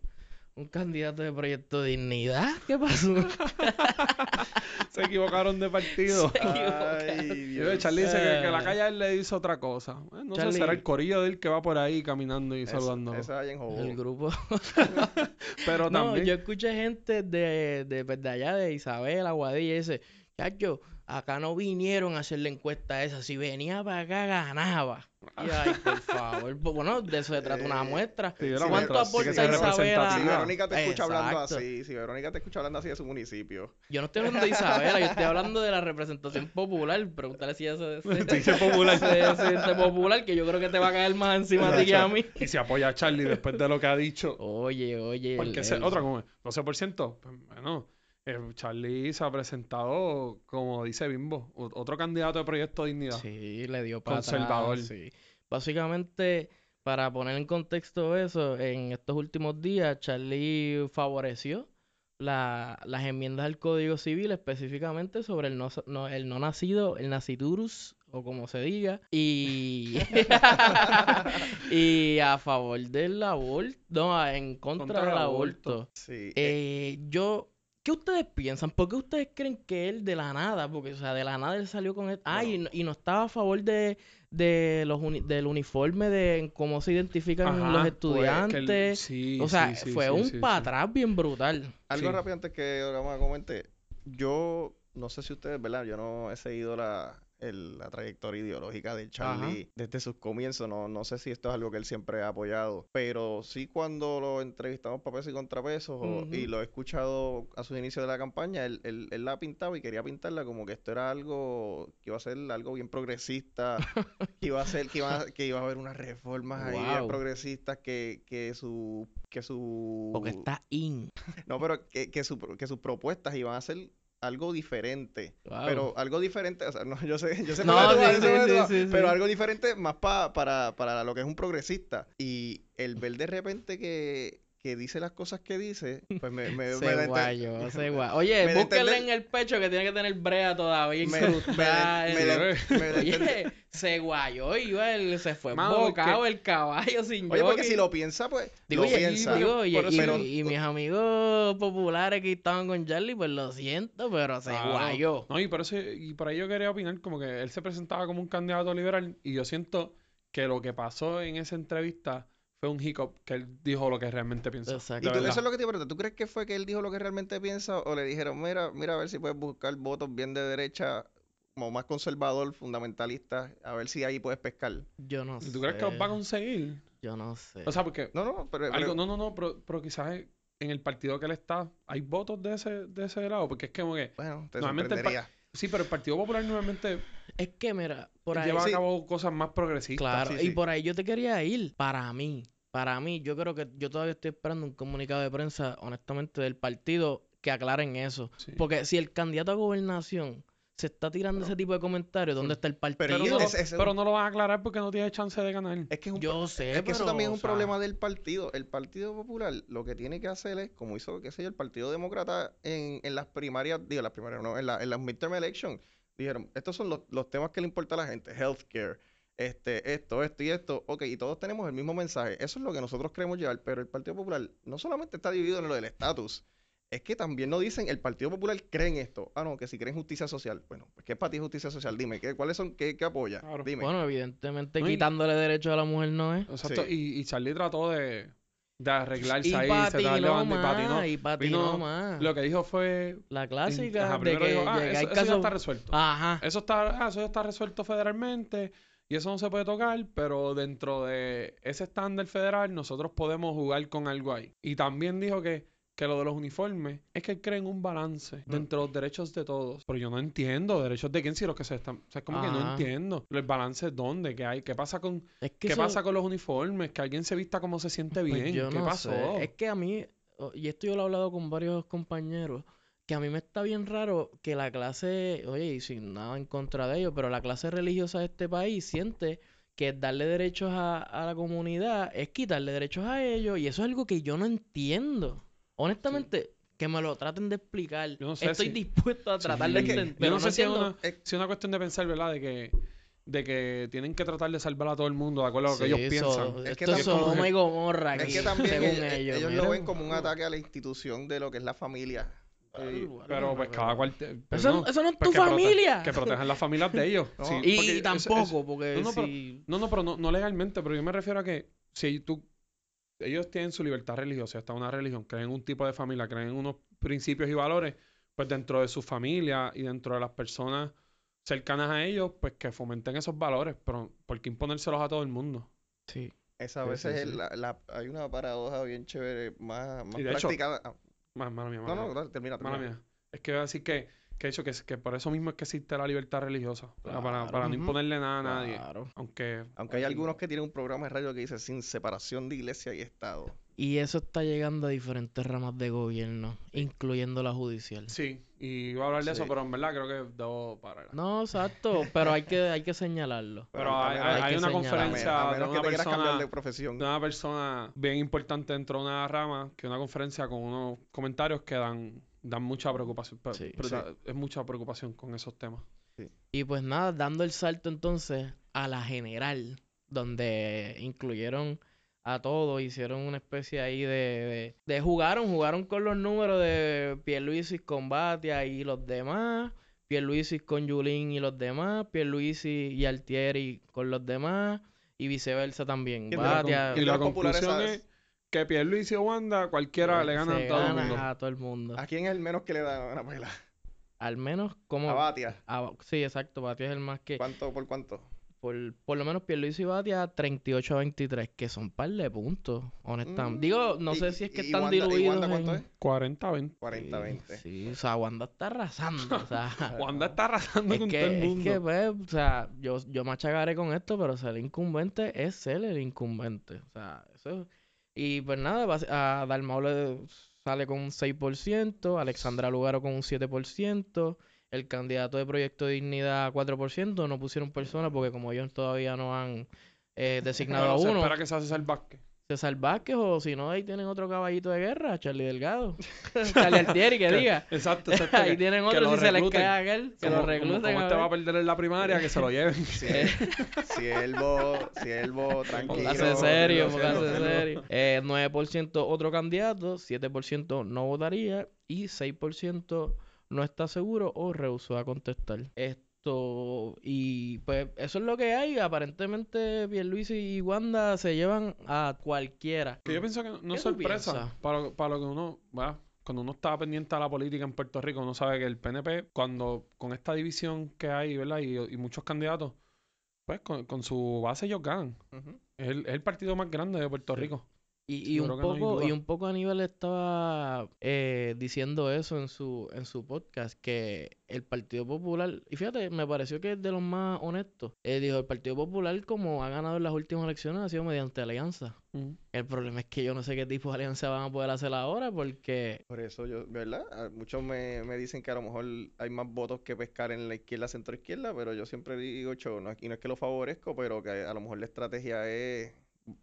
un candidato de Proyecto Dignidad. ¿Qué pasó? Se equivocaron de partido. Se Ay, equivocaron. Dios. Charlie dice que, que la calle a él le hizo otra cosa. Eh, no sé, Charlie- será el corillo de él que va por ahí caminando y saludando. ese allá en Jobo. El grupo. Pero No, también. yo escuché gente de, de, pues, de allá, de Isabel, Aguadilla, y dice, chacho, acá no vinieron a hacer la encuesta esa, si venía para acá ganaba. Y ay, por favor, pues, bueno, de eso se trata una Eh, muestra. Sí, ¿Cuánto muestra, aporta sí, que sea Isabel a- Si. Verónica te escucha hablando así, si Verónica te escucha hablando así de su municipio. Yo no estoy hablando de Isabela, yo estoy hablando de la representación popular. Pregúntale si eso se, Dice popular. se- se siente popular, que yo creo que te va a caer más encima a ti que a mí. Y se apoya a Charlie después de lo que ha dicho. Oye, oye. el- Porque ese, el- otra como 12%. Pues, bueno, Charlie se ha presentado, como dice Bimbo, otro candidato de Proyecto Dignidad. Sí, le dio para atrás, Conservador. sí. Básicamente, para poner en contexto eso, en estos últimos días, Charlie favoreció la- las enmiendas al Código Civil, específicamente sobre el no, no- el no nacido, el naciturus, o como se diga, y, y a favor del aborto, no, en contra, Contra del el aborto. aborto. Sí. eh, Eh, yo, ¿qué ustedes piensan? ¿Por qué ustedes creen que él de la nada, porque, o sea, de la nada él salió con él, ah, y, no, y no estaba a favor de, de los uni- del uniforme, de cómo se identifican Ajá, los pues, que estudiantes? sí, o sea, sí, sí, fue sí, un sí, para sí. atrás bien brutal. Algo sí. rápido antes que vamos a comentar. Yo no sé si ustedes, ¿verdad? Yo no he seguido la, el- la trayectoria ideológica de Charlie desde sus comienzos. No, no sé si esto es algo que él siempre ha apoyado. Pero sí cuando lo entrevistamos para pesos y contrapesos y lo he escuchado a sus inicios de la campaña, él, él, él la pintaba y quería pintarla como que esto era algo que iba a ser algo bien progresista, que iba a ser, que iba, que iba a haber unas reformas ahí bien progresistas, que, que su que su Porque está in. no, pero que, que, su- que sus propuestas iban a ser algo diferente. Wow. Pero algo diferente, o sea, no, yo sé, yo sé No, sí, sí, sí, pero algo diferente más pa- para, para lo que es un progresista. Y el ver de repente que, que dice las cosas que dice, pues me, me, me Se guayó, se guayó. Oye, me búsquenle en el pecho que tiene que tener brea todavía me, me, me me Oye, se guayó y el- se fue Mano, bocado que- el caballo sin Oye, porque si lo piensa, pues Digo, lo piensa. digo, eso y, pero- y mis amigos populares que estaban con Charlie, pues lo siento, pero se guayó. No, y por eso, y por ahí yo quería opinar como que él se presentaba como un candidato liberal y yo siento que lo que pasó en esa entrevista fue un hiccup que él dijo lo que realmente piensa. Exacto. Y tú- eso es lo que te pregunto. ¿Tú crees que fue que él dijo lo que realmente piensa o le dijeron, mira, mira a ver si puedes buscar votos bien de derecha, como más conservador, fundamentalista, a ver si ahí puedes pescar? Yo no ¿Y sé. tú crees que los va a conseguir? Yo no sé. O sea, porque No, no, pero, algo, pero- no, no, no, pero, pero quizás en el partido que él está, hay votos de ese, de ese lado, porque es que como que, bueno, te Normalmente sí, pero el Partido Popular normalmente es que, mira, por ahí... lleva sí. a cabo cosas más progresistas. Claro, sí, y sí. por ahí yo te quería ir. Para mí, para mí, yo creo que yo todavía estoy esperando un comunicado de prensa, honestamente, del partido que aclaren eso. Sí. Porque si el candidato a gobernación se está tirando ese tipo de comentarios, ¿dónde está el partido? Pero, Pero no, es pero lo van a aclarar porque no tiene chance de ganar. Es que es un Yo sé, Es que eso pero, también es o un sea, problema del partido. El Partido Popular lo que tiene que hacer es, como hizo, qué sé yo, el Partido Demócrata en, en las primarias, digo, las primarias, no, en, la, en las midterm elections, dijeron, estos son los, los temas que le importa a la gente, healthcare, este, esto, esto y esto, ok, y todos tenemos el mismo mensaje. Eso es lo que nosotros queremos llevar, pero el Partido Popular no solamente está dividido en lo del estatus, es que también no dicen, el Partido Popular cree en esto. Ah, no, que si creen justicia social. Bueno, pues ¿qué es para ti justicia social? Dime, ¿qué, ¿cuáles son, qué, qué apoya? Claro. Dime. Bueno, evidentemente No, y- quitándole derechos a la mujer no es. Exacto. Sí. Y, y Charlie trató de, de arreglarse Y ahí, se estaba levantando y patinó. y patinó más. Lo que dijo fue... La clásica ajá, de que dijo, ah, eso, ya está resuelto. Ajá. Eso está, ah, eso ya está resuelto federalmente y eso no se puede tocar, pero dentro de ese estándar federal nosotros podemos jugar con algo ahí. Y también dijo que, que lo de los uniformes es que creen un balance dentro de los derechos de todos. Pero yo no entiendo, derechos de quién si los que se están... O sea, es como que no entiendo. El balance dónde, qué hay, qué pasa con... Es que ¿Qué eso- pasa con los uniformes? Que alguien se vista como se siente Pues bien. yo ¿Qué no pasó? sé. Es que a mí, y esto yo lo he hablado con varios compañeros, que a mí me está bien raro que la clase, oye, y sin nada en contra de ellos, pero la clase religiosa de este país siente que darle derechos a, a la comunidad es quitarle derechos a ellos, y eso es algo que yo no entiendo. Honestamente, que me lo traten de explicar. Yo no sé Estoy si- dispuesto a tratar de entender. Yo no sé si es una, si es una cuestión de pensar, ¿verdad? De que, de que tienen que tratar de salvar a todo el mundo de acuerdo a lo que ellos eso- piensan. Es que esto es tampoco- Sodoma y Gomorra Es que también según ellos, ellos. lo ven como un ataque a la institución de lo que es la familia. Pero pues cada cual... te- pero Eso, no, eso no es pues tu que prote- familia. que protejan las familias de ellos. No, Sí, y tampoco, eso- porque no, no, pero-. No, no, pero no, no legalmente, pero yo me refiero a que si tú, ellos tienen su libertad religiosa, está una religión, creen en un tipo de familia, creen en unos principios y valores, pues dentro de su familia y dentro de las personas cercanas a ellos, pues que fomenten esos valores, pero ¿por qué imponérselos a todo el mundo? Sí. Esa Sí, veces sí, es sí. la- la- hay una paradoja bien chévere, más, más Y de hecho- practicada. Ah, Mala, mala mía, no, mala no, mía. dale, termina, Mala termina. mía. Es que voy a decir que, que, de hecho, que, que por eso mismo es que existe la libertad religiosa, para, para, no imponerle nada a nadie. Claro. Aunque, Aunque hay algunos que tienen un programa de radio que dice sin separación de iglesia y Estado. Y eso está llegando a diferentes ramas de gobierno, incluyendo la judicial. sí, y iba a hablar de eso, pero en verdad creo que debo parar. No, exacto, pero hay que, hay que señalarlo. Pero a hay, hay- hay una conferencia de menos que una te quieras cambiar persona de profesión. de una persona bien importante dentro de una rama que una conferencia con unos comentarios que dan, dan mucha preocupación. Sí. pero Sí. da- Es mucha preocupación con esos temas. Y pues nada, dando el salto entonces a la general, donde incluyeron a todos, hicieron una especie ahí de, de, de jugaron, jugaron con los números de Pierluisi con Batia y los demás, Pierluisi con Yulín y los demás, Pierluisi y Altieri con los demás, y viceversa también. ¿Quién de los Batia Y ¿Quién de la conclusión sabes? es que Pierluisi o Wanda, cualquiera le gana se a todo el gana mundo. a todo el mundo. ¿A quién es el menos que le da una pela? Al menos como... A Batia. a- sí, exacto, Batia es el más que... ¿Cuánto por cuánto? Por, por lo menos Pierluisi y Batia 38 a 23, que son par de puntos, honestamente. Mm, Digo, no y- sé si es que y están Wanda- ¿y diluidos Wanda cuánto en- es? 40 20. 40-20. Sí, o sea, Wanda está arrasando, o sea... Wanda está arrasando Es con que, todo el es mundo. que, pues, o sea, yo, yo machacaré con esto, pero ser incumbente es ser el incumbente. O sea, eso. Y pues nada, a Dalmau le sale con un 6%, Alexandra Lugaro con un 7%, el candidato de Proyecto de Dignidad 4%, no pusieron personas porque como ellos todavía no han eh, designado a se uno, espera que se hace César Vázquez. César Vázquez o si no, ahí tienen otro caballito de guerra, Charlie Delgado, Charlie Altieri, que diga. Exacto, exacto. Ahí que- tienen otro si se les cae aquel, que Como- lo recluten. como a este va a perder en la primaria, que se lo lleven. Siervo, siervo, tranquilo. Póngase serio, tranquilo, póngase serio. Eh, 9% otro candidato, 7% no votaría y 6% no está seguro o rehusó a contestar. Esto, y pues eso es lo que hay. Aparentemente Pierluisi y Wanda se llevan a cualquiera. Que yo pienso que no ¿Qué es sorpresa para lo, para lo que uno, ¿verdad? Cuando uno está pendiente a la política en Puerto Rico, uno sabe que el PNP, cuando con esta división que hay, ¿verdad? Y, y muchos candidatos, pues con, con su base ellos ganan. Es el, es el partido más grande de Puerto Sí. Rico. Y, y un no poco, y un poco Aníbal estaba eh, diciendo eso en su, en su podcast, que el Partido Popular, y fíjate, me pareció que es de los más honestos, eh, dijo, el Partido Popular como ha ganado en las últimas elecciones ha sido mediante alianza. El problema es que yo no sé qué tipo de alianza van a poder hacer ahora porque... Por eso yo, ¿verdad? Ah, Muchos me, me dicen que a lo mejor hay más votos que pescar en la izquierda, centro izquierda, pero yo siempre digo, cho, no, y no es que lo favorezco, pero que a lo mejor la estrategia es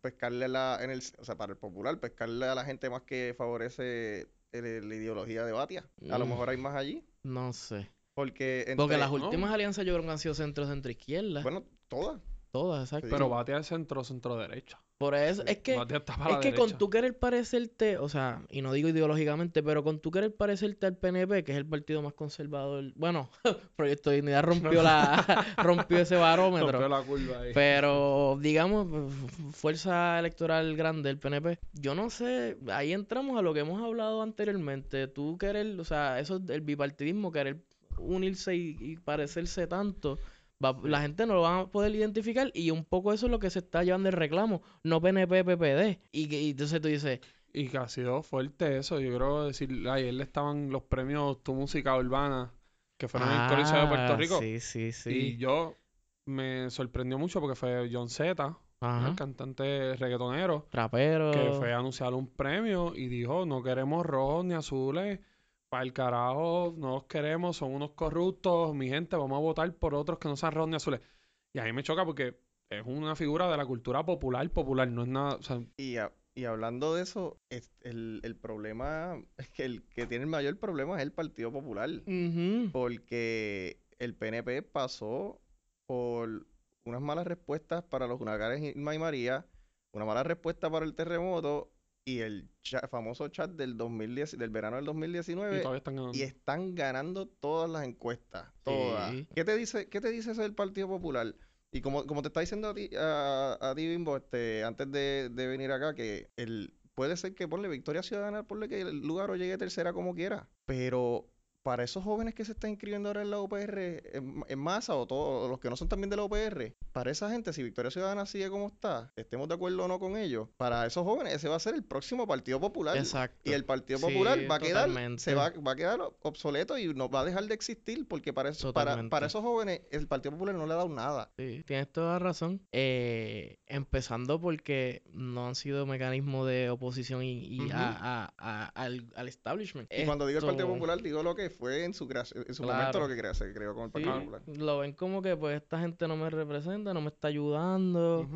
pescarle la, en el, o sea, para el popular, pescarle a la gente más que favorece el- la ideología de Batia. A lo mejor hay más allí, No sé. porque Porque las no. últimas alianzas yo creo que han sido centro-centro-izquierda. bueno, todas. Todas, exacto. Sí. Pero Batia es centro, centro derecha. Por eso, es que... Es que con tu querer parecerte, o sea, y no digo ideológicamente, pero con tu querer parecerte al PNP, que es el partido más conservador, bueno, Proyecto Dignidad rompió la rompió ese barómetro. Rompió la curva ahí. Pero, digamos, fuerza electoral grande del PNP. Yo no sé, ahí entramos a lo que hemos hablado anteriormente. Tú querer, o sea, eso del bipartidismo, querer unirse y, y parecerse tanto, Va- La gente no lo va a poder identificar y un poco eso es lo que se está llevando el reclamo, no PNP, PPD. Y, y entonces tú dices, Y que ha sido fuerte eso. Yo creo decir, ayer le estaban los premios Tu Música Urbana, que fueron en el Coliseo de Puerto "Ah, Rico. Sí, sí, sí. Y yo me sorprendió mucho porque fue John Z, Ajá. el cantante reggaetonero, Rapero. que fue a anunciar un premio y dijo, no queremos rojos ni azules, para el carajo, no los queremos, son unos corruptos, mi gente, vamos a votar por otros que no sean rojos ni azules. Y a mí me choca porque es una figura de la cultura popular, popular, no es nada, o sea, Y, a- y hablando de eso, es- el, el problema, es que el que tiene el mayor problema es el Partido Popular. Porque el PNP pasó por unas malas respuestas para los huracanes Irma y María, una mala respuesta para el terremoto y el famoso chat del 2010, del verano del y 2019 todavía están ganando. y están ganando todas las encuestas, todas. Sí. ¿Qué te dice, qué te dice eso del Partido Popular? Y como, como te está diciendo a ti, a, a ti, Bimbo, este, antes de, de venir acá, que el, puede ser que ponle Victoria Ciudadana, ponle que el lugar o llegue tercera como quiera. Pero para esos jóvenes que se están inscribiendo ahora en la UPR en, en masa o todos los que no son también de la UPR, para esa gente, si Victoria Ciudadana sigue como está, estemos de acuerdo o no con ellos, para esos jóvenes ese va a ser el próximo Partido Popular. Exacto. Y el Partido Sí, Popular va a quedar, se va, va a quedar obsoleto y no va a dejar de existir porque para, eso, para, esos jóvenes el Partido Popular no le ha dado nada. Sí, tienes toda la razón. Eh, empezando porque no han sido mecanismos de oposición y, a- a- a- al, al establishment. Y cuando digo el Partido Popular, digo lo que fue en su, creación- en su Claro. momento lo que crea- se creó con el Sí, Partido Popular. lo ven como que pues esta gente no me representa, no me está ayudando,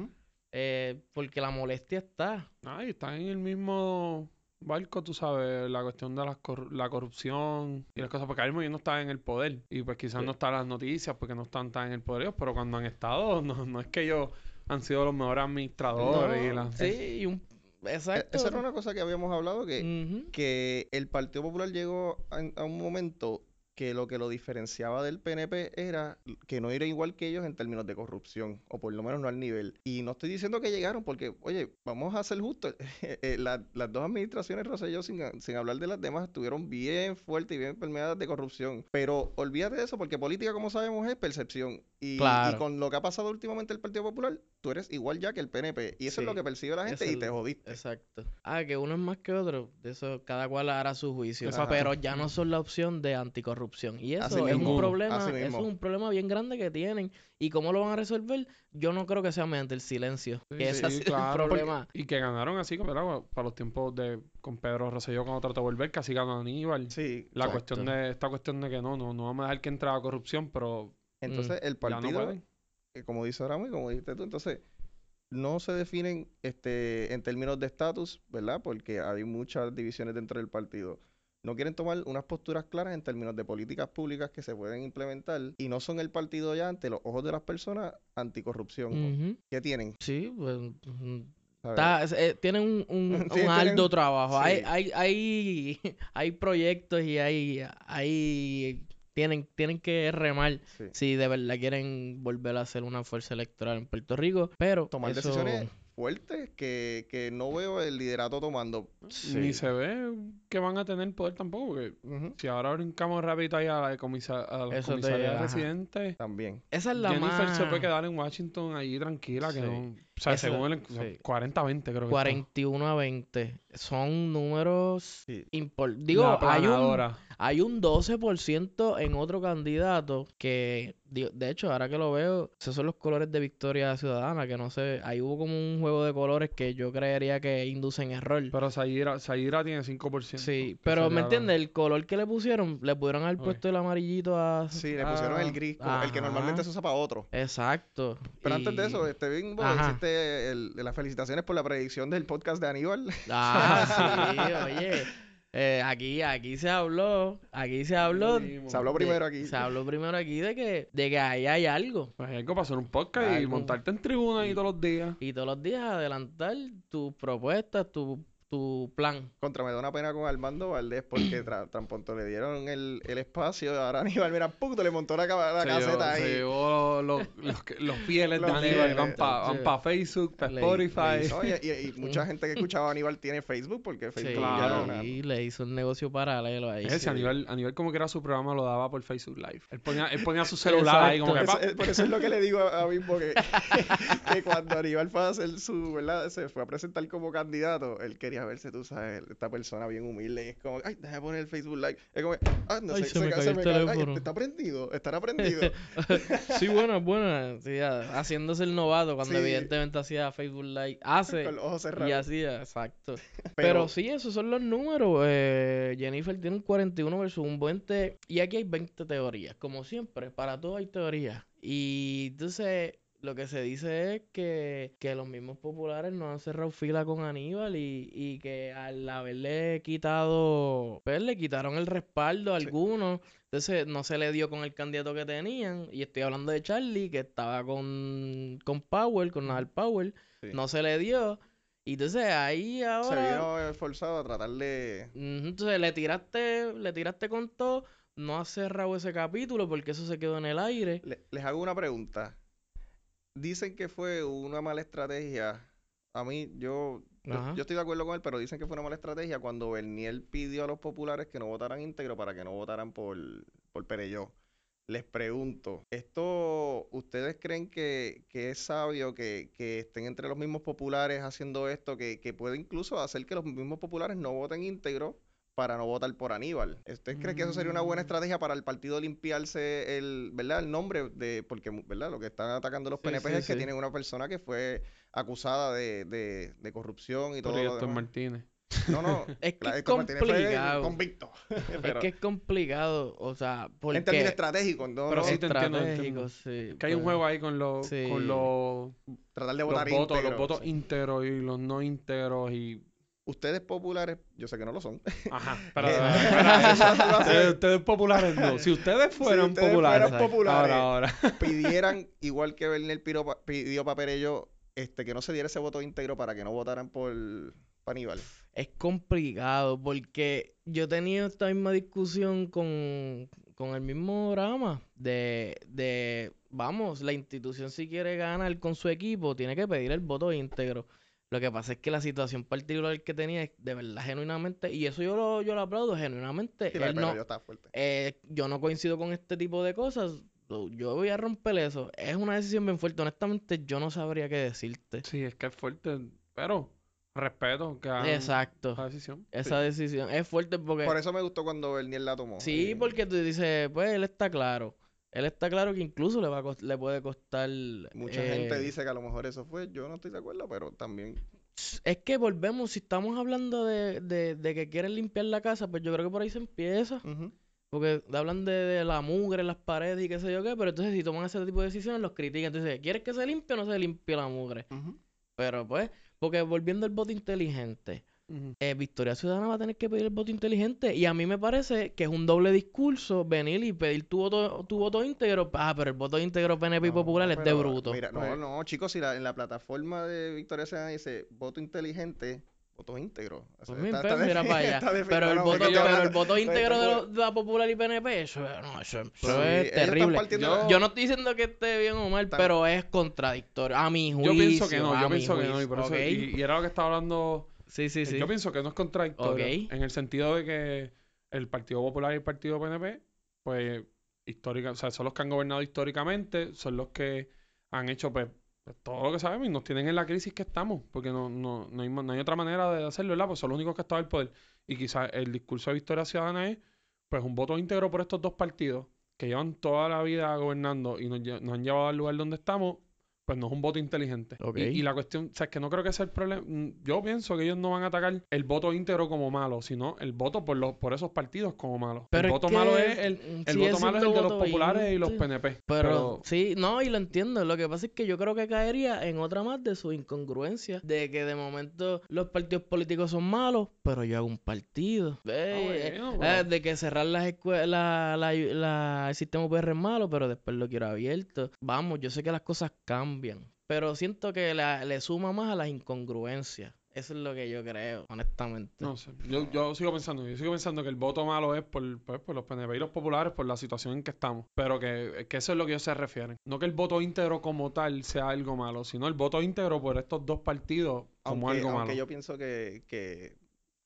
eh, porque la molestia está. Ah, y están en el mismo barco, tú sabes, la cuestión de las cor- la corrupción y las cosas, porque ahora mismo ellos no están en el poder y pues quizás Sí. no están las noticias porque no están tan en el poder ellos, pero cuando han estado, no, no es que ellos han sido los mejores administradores y. Sí, y un... E- Exacto. Esa era una cosa que habíamos hablado que, que el Partido Popular llegó a, a un momento que lo que lo diferenciaba del PNP era que no era igual que ellos en términos de corrupción, o por lo menos no al nivel. Y no estoy diciendo que llegaron, porque, oye, vamos a ser justos, eh, la- las dos administraciones, Rosselló, sin, sin hablar de las demás, estuvieron bien fuertes y bien permeadas de corrupción. Pero olvídate de eso, porque política, como sabemos, es percepción. Y, con lo que ha pasado últimamente el Partido Popular, tú eres igual ya que el PNP. Y eso es lo que percibe la gente y es te jodiste. Exacto. Ah, que uno es más que otro. De eso cada cual hará su juicio. Pero ya no son la opción de anticorrupción. Y eso Así es mismo, un problema, así es un problema bien grande que tienen. ¿Y cómo lo van a resolver? Yo no creo que sea mediante el silencio. Sí, que ese ha sí, sido claro, el porque- problema. Y que ganaron así, ¿verdad? Para los tiempos de con Pedro Rosselló cuando trató de volver, casi ganó Aníbal. Sí, La exacto. cuestión de, esta cuestión de que no, no, no vamos a dejar que entre la corrupción, pero Entonces, el ya no partido, eh, como dice Ramos y como dijiste tú, entonces no se definen este, en términos de estatus, ¿verdad? Porque hay muchas divisiones dentro del partido. No quieren tomar unas posturas claras en términos de políticas públicas que se pueden implementar y no son el partido ya ante los ojos de las personas anticorrupción. Ujú. ¿Qué tienen? Sí, pues. eh, tienen un, un, Sí, un tienen- arduo trabajo. Hay, hay, hay, hay proyectos y hay, hay tienen, tienen que remar Sí. si de verdad quieren volver a hacer una fuerza electoral en Puerto Rico. Pero Tomar eso- decisiones fuertes que, que no veo el liderato tomando. Ni se ve que van a tener poder tampoco, porque si ahora brincamos rápido ahí a la comisa, a la comisaría residente, También. Esa es la Jennifer más... se puede quedar en Washington allí tranquila, que no... O sea, Esa- según el... o sea, sí. 40-20 creo que está. 41 a 20. Son números Digo, hay un. Hay un 12% en otro candidato que, de hecho, ahora que lo veo, esos son los colores de Victoria Ciudadana, que no sé, ahí hubo como un juego de colores que yo creería que inducen error. Pero Sayira, Sayira tiene 5%. Sí, pero ¿me entiendes? El color que le pusieron, le pudieron haber puesto el amarillito a... Sí, le pusieron a- el gris, como el que normalmente Ajá. se usa para otro. Exacto. Pero antes de eso, este Bimbo, Ajá. hiciste el- las felicitaciones por la predicción del podcast de Aníbal. Ah, sí, oye. Eh, aquí, aquí se habló, aquí se habló. Se habló de- primero aquí. se habló primero aquí de que, de que ahí hay algo. Pues hay algo para hacer un podcast y montarte en tribuna ahí todos los días. Y todos los días adelantar tus propuestas, tu- tu plan. Contra me da una pena con Armando Valdés porque tra- tan pronto le dieron el, el espacio, ahora Aníbal, mira, puto, le montó la, la Se caseta llevó- ahí. Se llevó los, los, fieles de Aníbal, van para sí. Facebook, para Le- Spotify. Y, y- y mucha gente que escuchaba a Aníbal tiene Facebook porque Sí, Facebook Claro. una- y le hizo un negocio paralelo ahí. Ese sí. Aníbal, Aníbal como que era su programa lo daba por Facebook Live. Él ponía, él ponía su celular ahí como que... Pa- Eso- por eso es lo que le digo a, a que, que cuando Aníbal fue a hacer su, ¿verdad? Se fue a presentar como candidato, él quería verse, tú sabes, esta persona bien humilde, y es como, ay, déjame poner el Facebook Live. Es como, ah, no Ay, sé, se me ca- cayó el ca- ay, está prendido, estará prendido. Sí, bueno, bueno, sí, a- haciéndose el novato cuando Sí. evidentemente hacía Facebook Live. Hace con los ojos cerrados. y hacía, exacto. Pero, Pero- sí, esos son los números. eh, Jennifer tiene un 41 versus un 20. Y aquí hay 20 teorías. Como siempre, para todo hay teorías. Y entonces lo que se dice es que, que los mismos populares no han cerrado fila con Aníbal y, y que al haberle quitado, pues le quitaron el respaldo a Sí. algunos. Entonces no se le dio con el candidato que tenían. Y estoy hablando de Charlie, que estaba con, con Powell, con Nahal Powell. Sí. No se le dio. Y entonces ahí Se ahora... vino eh, forzado a tratar de... Entonces le tiraste, le tiraste con todo, no has cerrado ese capítulo porque eso se quedó en el aire. Le- les hago una pregunta. Dicen que fue una mala estrategia. A mí, yo, yo, estoy de acuerdo con él, pero dicen que fue una mala estrategia cuando Bernier pidió a los populares que no votaran íntegro para que no votaran por, por Pereyó. Les pregunto, ¿esto ustedes creen que, que es sabio que, que estén entre los mismos populares haciendo esto, que, que puede incluso hacer que los mismos populares no voten íntegro para no votar por Aníbal? ¿Ustedes creen que eso sería una buena Mm. estrategia para el partido limpiarse el, ¿verdad? el nombre de, porque, ¿verdad? Lo que están atacando los Sí, PNP sí, es que sí. tienen una persona que fue acusada de, de, de corrupción y todo Por Héctor. Martínez. No, no. Es que la- es Héctor Martínez fue complicado. convicto. Es que es complicado, o sea, en términos porque estratégico, no, Pero no sí te entiendo, estratégico, entiendo. sí, Que hay un juego ahí con los, Sí. con los, tratar de los votar votos, los votos íntegros y los no íntegros y... Ustedes populares, yo sé que no lo son. Ajá, ustedes, populares no. Si ustedes fueran ustedes populares, fueran populares. ahora, ahora. pidieran, igual que Bernier pidió, pa- pidió para Perello, este, que no se diera ese voto íntegro para que no votaran por, por Aníbal. es complicado porque yo he tenido esta misma discusión con, con el mismo drama de, de, vamos, la institución si quiere ganar con su equipo tiene que pedir el voto íntegro. Lo que pasa es que la situación particular que tenía es de verdad genuinamente, y eso yo lo, yo lo aplaudo genuinamente, Sí, él no, Perello está fuerte. eh, yo no coincido con este tipo de cosas, yo voy a romper eso. Es una decisión bien fuerte, honestamente yo no sabría qué decirte. Sí, es que es fuerte, pero respeto que Exacto. la decisión. Esa decisión es fuerte porque... Por eso me gustó cuando Bernier la tomó. Sí, Eh, porque tú dices, pues él está claro. Él está claro que incluso le va a cos- le puede costar. Mucha eh, gente dice que a lo mejor eso fue. Yo no estoy de acuerdo, pero también. Es que volvemos, si estamos hablando de, de, de que quieren limpiar la casa, pues yo creo que por ahí se empieza. Porque hablan de, de la mugre en las paredes y qué sé yo qué, pero entonces si toman ese tipo de decisiones los critican. Entonces, ¿quieres que se limpie o no se limpie la mugre? Pero pues, porque volviendo al voto inteligente, Eh, Victoria Ciudadana va a tener que pedir el voto inteligente. Y a mí me parece que es un doble discurso venir y pedir tu voto, tu voto íntegro. Ah, pero el voto íntegro PNP y No, Popular es de bruto. Mira, no, Pues- no, chicos, si la- en la plataforma de Victoria Ciudadana dice voto inteligente, voto íntegro. O sea, Pues está- está mira para allá. Pero no, el voto, yo- pero el voto íntegro de, lo- de la Popular y PNP, eso, no, eso, eso Sí, es terrible. Yo- la- Yo, yo- no estoy diciendo que esté bien o mal, pero es contradictorio. A mi Yo juicio. pienso que no, a yo pienso que no, y por eso, y era lo que estaba hablando, Sí, sí, sí. yo pienso que no es contradictorio, en el sentido de que el Partido Popular y el Partido PNP, pues, histórica, o sea, son los que han gobernado históricamente, son los que han hecho, pues, pues, todo lo que sabemos y nos tienen en la crisis que estamos, porque no, no, no, hay, no hay otra manera de hacerlo, ¿verdad? Pues son los únicos que están en el poder. Y quizás el discurso de Victoria Ciudadana es, pues, un voto íntegro por estos dos partidos que llevan toda la vida gobernando y nos han llevado al lugar donde estamos, pues no es un voto inteligente. Y, y la cuestión, o sea, es que no creo que sea el problema. mm, Yo pienso que ellos no van a atacar el voto íntegro como malo, sino el voto por los por esos partidos como malo. Pero el voto que malo es el, el voto malo es el de los populares y los. PNP. Pero, sí, no, y lo entiendo. Lo que pasa es que yo creo que caería en otra más de su incongruencia. De que de momento los partidos políticos son malos, pero yo hago un partido. Eh, bueno, eh, pero- de que cerrar las escuelas, la, la- la- el sistema UPR es malo, pero después lo quiero abierto. Vamos, yo sé que las cosas cambian. Pero siento que la- le suma más a las incongruencias. Eso es lo que yo creo, honestamente. No sé. Yo, yo sigo pensando, yo sigo pensando que el voto malo es por, pues, por los PNP y los populares por la situación en que estamos. Pero que, que eso es lo que ellos se refieren. No que el voto íntegro como tal sea algo malo, sino el voto íntegro por estos dos partidos como Aunque, algo aunque malo. yo pienso que, que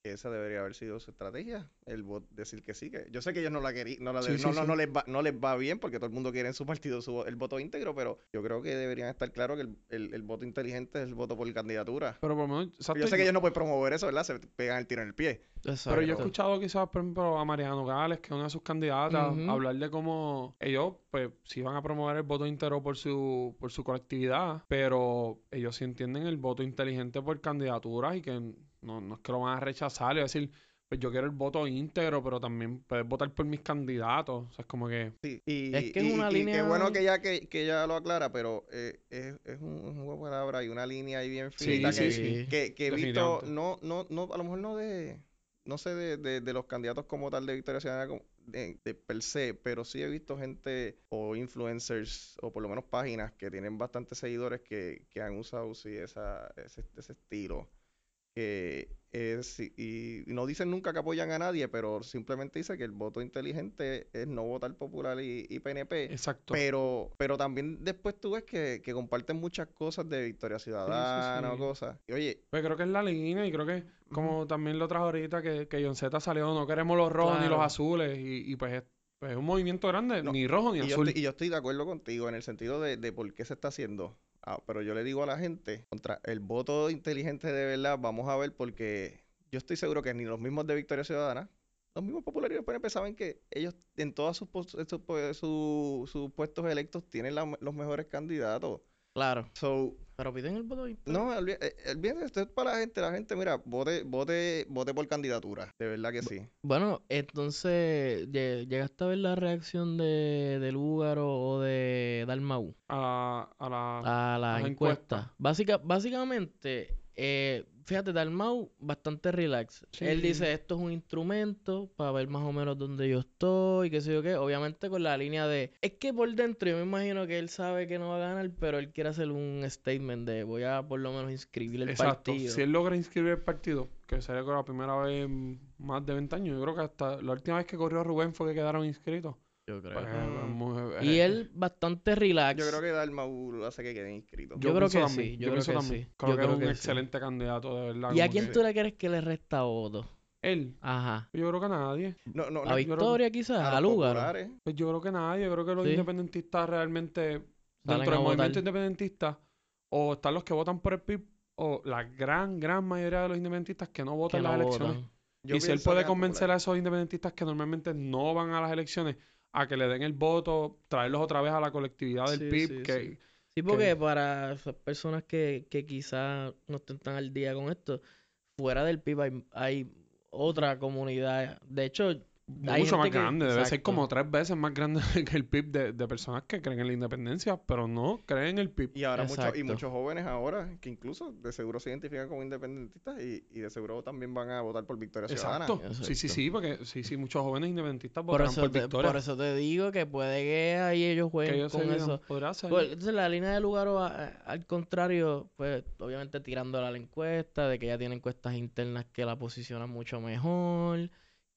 esa debería haber sido su estrategia, el vot- decir que sí. Que, yo sé que ellos no la querían, no, la Sí, no, no, sí. no les va, no les va bien porque todo el mundo quiere en su partido su, el voto íntegro, pero yo creo que deberían estar claros que el, el- el voto inteligente es el voto por candidatura. Pero por lo menos, exacto, Yo sé que ellos no pueden promover eso, ¿verdad? Se pegan el tiro en el pie. Exacto. Pero yo he escuchado quizás, por ejemplo, a Mariano Gales, que es una de sus candidatas, Ujú. hablar de cómo ellos, pues, sí van a promover el voto íntegro por su, por su colectividad, pero ellos sí entienden el voto inteligente por candidaturas y que no, no es que lo van a rechazar y decir, pues yo quiero el voto íntegro, pero también puedes votar por mis candidatos. O sea, es como que... Sí, y, Es que es y- una y línea- Qué bueno que ella, que, que ella lo aclara, pero eh, es, es un, un juego de palabras y una línea ahí bien finita sí, que, sí. que, que he visto, no, no, no, a lo mejor no de, no sé de, de, de los candidatos como tal de Victoria Ciudadana como- de, de per se, pero sí he visto gente o influencers o por lo menos páginas que tienen bastantes seguidores que, que han usado sí, esa, ese, ese estilo. Que es, y, y no dicen nunca que apoyan a nadie, pero simplemente dice que el voto inteligente es no votar popular y, y PNP. Exacto. Pero, pero también después tú ves que, que comparten muchas cosas de Victoria Ciudadana o sí. cosas. Y oye, Pues creo que es la línea y creo que, como también lo trajo ahorita, que, que John Z salió, no queremos los rojos ni los azules, y, y pues, es, pues es un movimiento grande, No, ni rojo ni y yo, azul. estoy, y yo estoy de acuerdo contigo en el sentido de, de por qué se está haciendo. Ah, pero yo le digo a la gente, contra el voto inteligente de verdad, vamos a ver porque yo estoy seguro que ni los mismos de Victoria Ciudadana, los mismos populares PNP saben que ellos en todos sus, sus, pues, su- sus puestos electos tienen la- los mejores candidatos. Claro. So, Pero piden el voto. No, olvi- eh, olvídate, esto es para la gente. La gente, mira, vote, vote, vote por candidatura. De verdad que sí. Bueno, entonces, lle- ¿llegaste a ver la reacción de, de Lúgaro o de Dalmau a, a la... a la encuesta? encuestas. Básica, básicamente, eh, fíjate, Dalmau bastante relax. Él dice, esto es un instrumento para ver más o menos dónde yo estoy, qué sé yo qué. Obviamente con la línea de, es que por dentro yo me imagino que él sabe que no va a ganar, pero él quiere hacer un statement de, voy a por lo menos inscribir el Exacto. partido. Si él logra inscribir el partido, que sería la primera vez en más de 20 años, yo creo que hasta la última vez que corrió Rubén fue que quedaron inscritos. Yo creo. Pues, muy- Y él bastante relax. Yo creo que Dalmau lo hace que queden inscritos. Yo creo que también, sí, yo creo pienso que también. sí, Creo yo que creo es un que sí. excelente candidato, de verdad. ¿Y a quién que- tú le crees que le resta voto? Él. Ajá. Yo creo que nadie. No, no, A no, yo creo- Victoria quizás, a a populares. Pues yo creo que nadie. Yo creo que los Sí. independentistas realmente, Salen dentro a del movimiento independentista, o están los que votan por el PIB, o la gran, gran mayoría de los independentistas que no Que votan no las elecciones. votan. Yo y si él puede que convencer a esos independentistas que normalmente no van a las elecciones a que le den el voto, traerlos otra vez a la colectividad del Sí, PIB, sí, que sí. Sí, porque para esas personas que, que quizás no estén tan al día con esto, fuera del PIB hay, hay otra comunidad. De hecho, mucho más que- grande, debe ser como tres veces más grande que el PIB de, de personas que creen en la independencia, pero no creen en el PIB. Y ahora muchos, y muchos jóvenes ahora que incluso de seguro se identifican como independentistas y, y de seguro también van a votar por Victoria Ciudadana. Exacto. Sí, sí, sí, porque sí, sí, muchos jóvenes independentistas por votarán eso, por te, Victoria. por eso te digo que puede que ahí ellos que jueguen ellos con eso. podrá ser. Pues, entonces la línea de lugar al contrario, pues obviamente tirándola a la encuesta, de que ella tiene encuestas internas que la posicionan mucho mejor,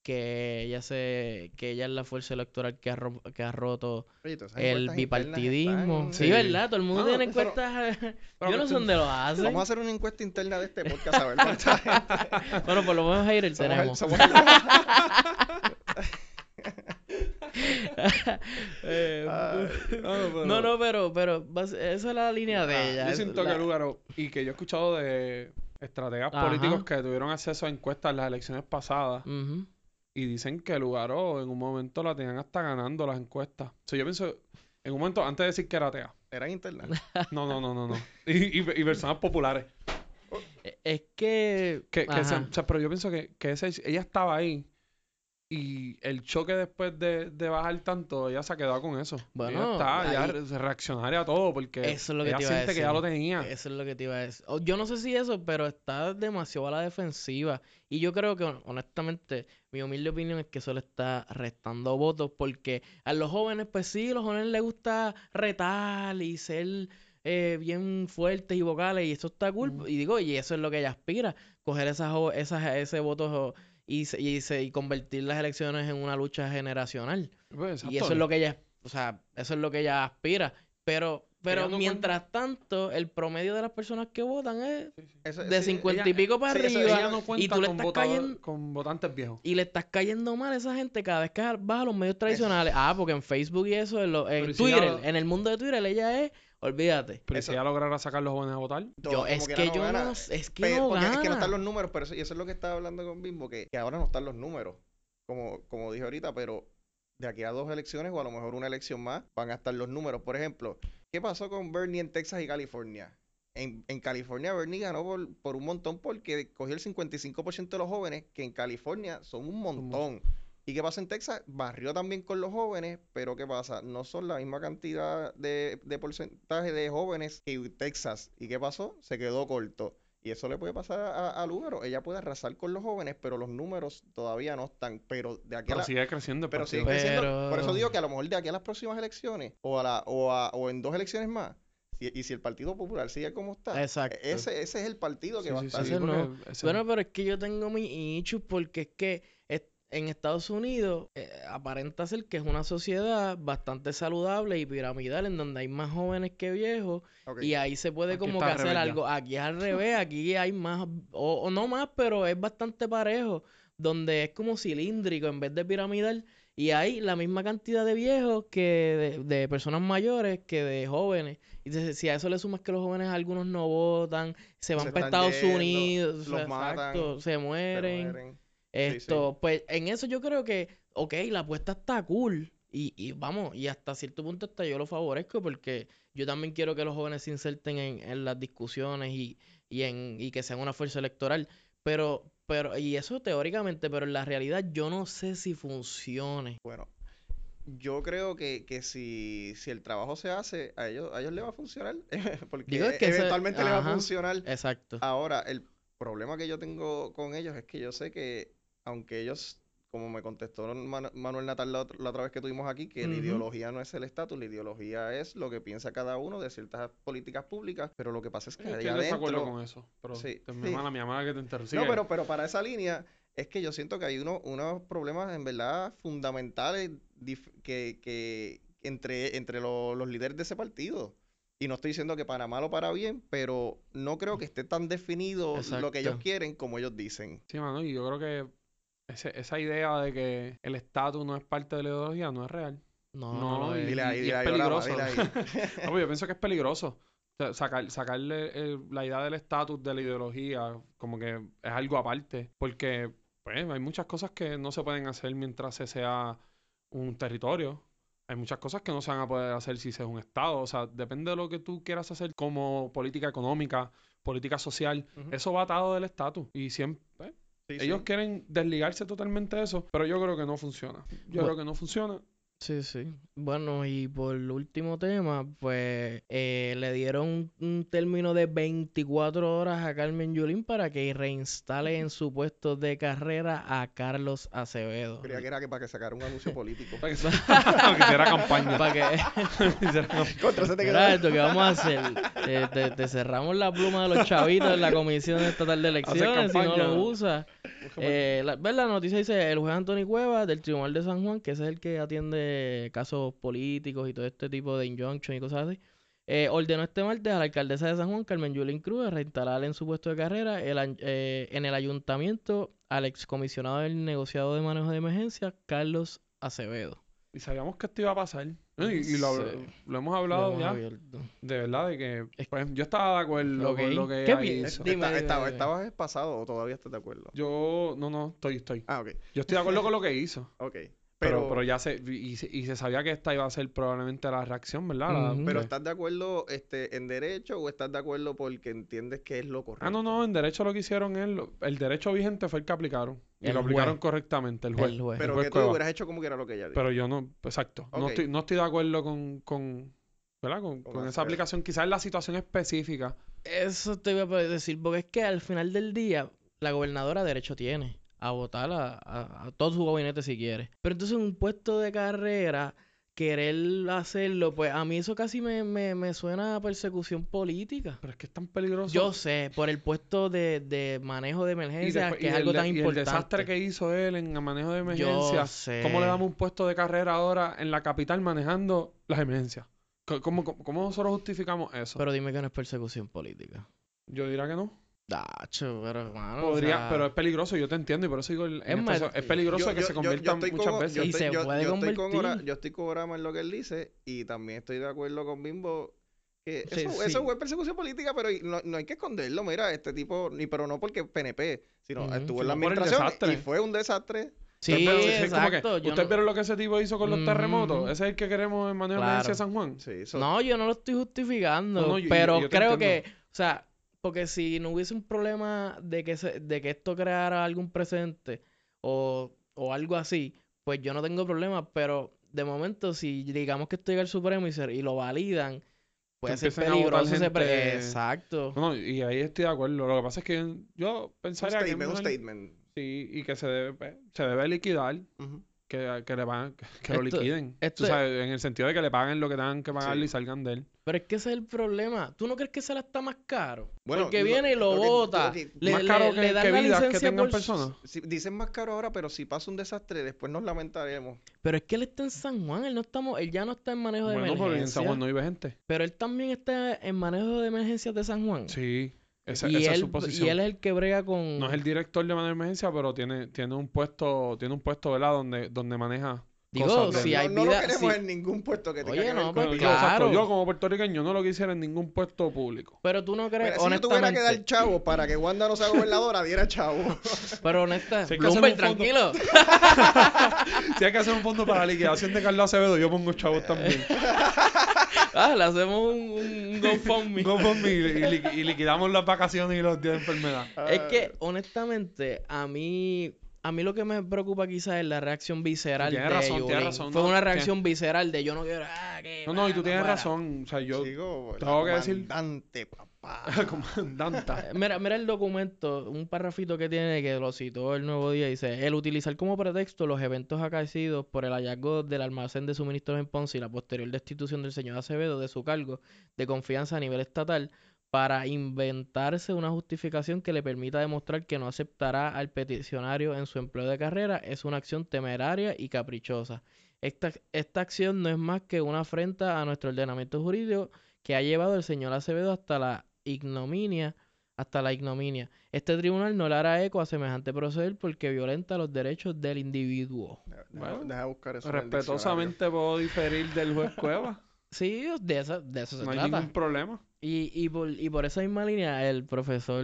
que ella se, que ella es la fuerza electoral que ha, ro- que ha roto Oye, el bipartidismo. Sí. ¿verdad? Todo el mundo No, tiene pero- encuestas. pero Yo no sé dónde lo hacen. Vamos a hacer una encuesta interna de este podcast a ver cuánta gente. Bueno, por lo menos Jair el- tenemos. el- Eh, Ay, pero- no, no, pero, pero esa es la línea de Ah, ella. Yo siento la- que Lugaro, y que yo he escuchado de estrategas Ajá. políticos que tuvieron acceso a encuestas en las elecciones pasadas Ujú. Y dicen que Lugaro en un momento la tenían hasta ganando las encuestas. O sea, yo pienso, en un momento, antes de decir que era atea. Eran internas. No, no, no, no, no. Y, y, y personas populares. E- Es que. Que, que se- o sea, pero yo pienso que, que ese- ella estaba ahí y el choque después de, de bajar tanto, ella se ha quedado con eso. Bueno, ella está ya ahí- re- reaccionaria a todo porque Eso es lo que ella te iba a siente que ya decir. lo tenía. Eso es lo que te iba a decir. O- Yo no sé si eso, pero está demasiado a la defensiva. Y yo creo que, hon- honestamente, mi humilde opinión es que eso le está restando votos porque a los jóvenes, pues sí, a los jóvenes les gusta retar y ser eh, bien fuertes y vocales y eso está cool. Y digo, y eso es lo que ella aspira, coger esas, esas, ese voto y, se- y, se- y convertir las elecciones en una lucha generacional. Pues, Y eso es lo que ella, o sea, eso es lo que ella aspira. Pero, pero mientras tanto, el promedio de las personas que votan es Sí, sí. Eso- de sí, 50 ella- y pico para sí, eso- arriba. No cuenta tú le estás votador- cayendo- con votantes viejos. Y le estás cayendo mal a esa gente cada vez que vas a los medios tradicionales. Ah, porque en Facebook y eso, en, lo- en Twitter, en el mundo de Twitter, ella es, olvídate. Pero si ella lograra sacar los jóvenes a votar, todo Yo, es que yo gana. no, es que no porque es que no están los números, pero eso, y eso es lo que estaba hablando con Bimbo, que, que ahora no están los números, como, como dije ahorita, pero de aquí a dos elecciones o a lo mejor una elección más van a estar los números. Por ejemplo, ¿qué pasó con Bernie en Texas y California? En, en California Bernie ganó por, por un montón porque cogió el 55% de los jóvenes, que en California son un montón. ¿Y qué pasa en Texas? Barrió también con los jóvenes, pero ¿qué pasa? No son la misma cantidad de, de porcentaje de jóvenes que Texas. ¿Y qué pasó? Se quedó corto. Y eso le puede pasar a, a Lugaro. Ella puede arrasar con los jóvenes, pero los números todavía no están. Pero de aquí a pero la, sigue creciendo. pero siguen creciendo. Pero- Por eso digo que a lo mejor de aquí a las próximas elecciones o, a la, o, a- o en dos elecciones más, si- y si el Partido Popular sigue como está, Exacto. ese, ese es el partido que Sí, va a estar. sí, Ese porque no. ese- Bueno, pero es que yo tengo mis issues porque es que en Estados Unidos eh, aparenta ser que es una sociedad bastante saludable y piramidal en donde hay más jóvenes que viejos y ahí se puede Aquí como que hacer algo. Aquí es al revés, aquí hay más, o, o no más, pero es bastante parejo, donde es como cilíndrico en vez de piramidal y hay la misma cantidad de viejos que de, de personas mayores que de jóvenes. Y entonces, si a eso le sumas que los jóvenes algunos no votan, se van Se para Estados yendo, Unidos, o los sea, matan, exacto, se Se mueren. Esto, pues en eso yo creo que, ok, la apuesta está cool. Y, y vamos, y hasta cierto punto hasta yo lo favorezco porque yo también quiero que los jóvenes se inserten en, en las discusiones y, y, en, y que sean una fuerza electoral. Pero, pero, y eso teóricamente, pero en la realidad yo no sé si funcione. Bueno, yo creo que, que si, si el trabajo se hace, a ellos, a ellos les va a funcionar. Porque Digo, que eventualmente les va a funcionar. Exacto. Ahora, el problema que yo tengo con ellos es que yo sé que, aunque ellos, como me contestó Manu- Manuel Natal la, otra- la otra vez que tuvimos aquí, que la ideología no es el estatus, la ideología es lo que piensa cada uno de ciertas políticas públicas, pero lo que pasa es que estoy en desacuerdo adentro... con eso. Pero Sí, te- mi mala, mi mala que te. No, pero, pero para esa línea es que yo siento que hay uno, unos problemas en verdad fundamentales que, que entre, entre lo- los líderes de ese partido. Y no estoy diciendo que para mal o para bien, pero no creo que esté tan definido lo que ellos quieren como ellos dicen. Sí, mano, y yo creo que ese- esa idea de que el estatus no es parte de la ideología no es real. No, No, no, y- es. Dile ahí, y dile es ahí, peligroso. dile ahí. No, pues yo pienso que es peligroso. O sea, sacar, sacarle el- la idea del estatus de la ideología como que es algo aparte. Porque pues, hay muchas cosas que no se pueden hacer mientras se sea un territorio. Hay muchas cosas que no se van a poder hacer si se es un estado. O sea, depende de lo que tú quieras hacer como política económica, política social. Eso va atado del estatus. Y siempre... Sí, ellos sí. quieren desligarse totalmente de eso, pero yo creo que no funciona. Yo creo que no funciona. Sí, sí. Bueno, y por el último tema, pues eh, le dieron un, un término de 24 horas a Carmen Yulín para que reinstale en su puesto de carrera a Carlos Acevedo. Creía que era que para que sacara un anuncio político. Para que, se- para que hiciera campaña. Para que... Hiciera campaña. Contra ese te quedó. Mira esto, ¿qué vamos a hacer? Eh, te, te cerramos la pluma de los chavitos en la Comisión Estatal de Elecciones si no lo usas. Eh, la, ¿ves? la noticia dice el juez Anthony Cuevas del Tribunal de San Juan, que es el que atiende casos políticos y todo este tipo de injunction y cosas así, eh, ordenó este martes a la alcaldesa de San Juan, Carmen Yulín Cruz, a reinstalar en su puesto de carrera el eh, en el ayuntamiento al excomisionado del negociado de manejo de emergencia, Carlos Acevedo. Y sabíamos que esto iba a pasar. Y, y lo, Sí. lo hemos Lo hablado hemos ya. abierto. De verdad, de que Es- pues, yo estaba de acuerdo con lo que ¿Qué ella hizo. Dime, Está- dime, estaba- dime. ¿Estabas pasado o todavía estás de acuerdo? Yo, no, no, estoy, estoy. Ah, ok. Yo estoy de acuerdo con lo que hizo. Ok. Pero, Pero, pero ya se, y, se- y se sabía que esta iba a ser probablemente la reacción, ¿verdad? La- pero ¿estás de acuerdo este, en derecho o estás de acuerdo porque entiendes que es lo correcto? Ah, no, no, en derecho lo que hicieron es, lo- el derecho vigente fue el que aplicaron. Y El lo aplicaron juez. correctamente, el juez. El juez. Pero juez que tú hubieras hecho como que era lo que ella dijo. Pero yo no, exacto. No, estoy, no estoy de acuerdo con, con, ¿verdad? con, Con con esa aplicación. Quizás en la situación específica. Eso te iba a decir, porque es que al final del día, la gobernadora derecho tiene a votar a, a- a todo su gabinete si quiere. Pero entonces un puesto de carrera querer hacerlo, pues a mí eso casi me, me, me suena a persecución política. Pero es que es tan peligroso. Yo sé, por el puesto de, de manejo de emergencia, que es algo tan y importante. el desastre que hizo él en el manejo de Yo emergencias. sé. ¿Cómo le damos un puesto de carrera ahora en la capital manejando las emergencias? ¿Cómo, cómo, cómo nosotros justificamos eso? Pero dime que no es persecución política. Yo diría que no. Dacho, pero hermano, o Podría, sea, pero es peligroso, yo te entiendo y por eso digo, el- en Es peligroso Yo- que yo- se yo- yo convierta estoy muchas con- veces. yo Y estoy- se yo- puede yo estoy con convertir. Ora- yo estoy con Orama en lo que él dice y también estoy de acuerdo con Bimbo que Sí, eso, sí. eso fue persecución política, pero no, no hay que esconderlo. Mira, este tipo, ni pero no porque PNP, sino estuvo en la administración y fue un desastre. Sí, Pero exacto. ¿Ustedes no- vieron lo que ese tipo hizo con los terremotos? Ese es el que queremos en de Claro. de San Juan. Sí, eso- No, yo no lo estoy justificando, No, no, yo- pero yo- yo te creo entiendo. que, o sea, porque si no hubiese un problema de que se- de que esto creara algún precedente o, o algo así, pues yo no tengo problema, pero de momento si digamos que esto llega al Supremo y, se- y lo validan, puede ser peligroso ese pre- gente- Exacto. No, no, y ahí estoy de acuerdo. Lo que pasa es que yo un pensaría que un statement. sí, y que se debe, se debe liquidar, que, que le van, que, que lo liquiden. esto es- sabes, en el sentido de que le paguen lo que tengan que pagarle Sí. y salgan de él. Pero es que ese es el problema. ¿Tú no crees que se la está más caro? Bueno, Porque lo- viene y lo lo que- bota. lo que- Le, Más le- caro le que, dan que la vidas que licencia tengan por- personas. Si- dicen más caro ahora, pero si pasa un desastre, después nos lamentaremos. Pero es que él está en San Juan, él no estamos, él ya no está en manejo de Bueno, porque en emergencia. San Juan no vive gente. Pero él también está en manejo de emergencias de San Juan. Sí, esa, y, esa él, es su posición. y él es el que brega con... No es el director de manejo de emergencia, pero tiene, tiene un puesto, tiene un puesto, ¿verdad? Donde, donde maneja Digo, si no, hay no vida... lo queremos si- en ningún puesto que tenga Oye, que ver no, con pues exacto, claro. yo como puertorriqueño no lo quisiera en ningún puesto público. Pero tú no crees, Mira, si yo tuviera honestamente... que dar chavo para que Wanda no sea gobernadora, diera chavo. Pero honesta, Si Bloomberg, tranquilo. Si hay que hacer un fondo para la liquidación de Carlos Acevedo, yo pongo chavos también. ah, le hacemos un, un GoFundMe. GoFundMe y, y y liquidamos las vacaciones y los días de enfermedad. Es que, honestamente, a mí... A mí lo que me preocupa quizás es la reacción visceral Tienes de razón, tienes razón, Fue no, una tienes- reacción visceral de yo no quiero... Ah, que No, no, y tú va, tienes razón. O sea, yo, Chico, tengo que decir- comandante, papá. comandanta. Eh, Mira, mira el documento, un parrafito que tiene que lo citó el nuevo día. Dice: El utilizar como pretexto los eventos acaecidos por el hallazgo del almacén de suministros en Ponce y la posterior destitución del señor Acevedo de su cargo de confianza a nivel estatal para inventarse una justificación que le permita demostrar que no aceptará al peticionario en su empleo de carrera es una acción temeraria y caprichosa. Esta, esta acción no es más que una afrenta a nuestro ordenamiento jurídico que ha llevado el señor Acevedo hasta la ignominia hasta la ignominia. Este tribunal no le hará eco a semejante proceder porque violenta los derechos del individuo. Deja, Bueno, deja buscar eso. Respetuosamente puedo diferir del juez Cueva. Sí, de eso, de eso se No hay trata. ningún problema. Y, y, por, y por esa misma línea, el profesor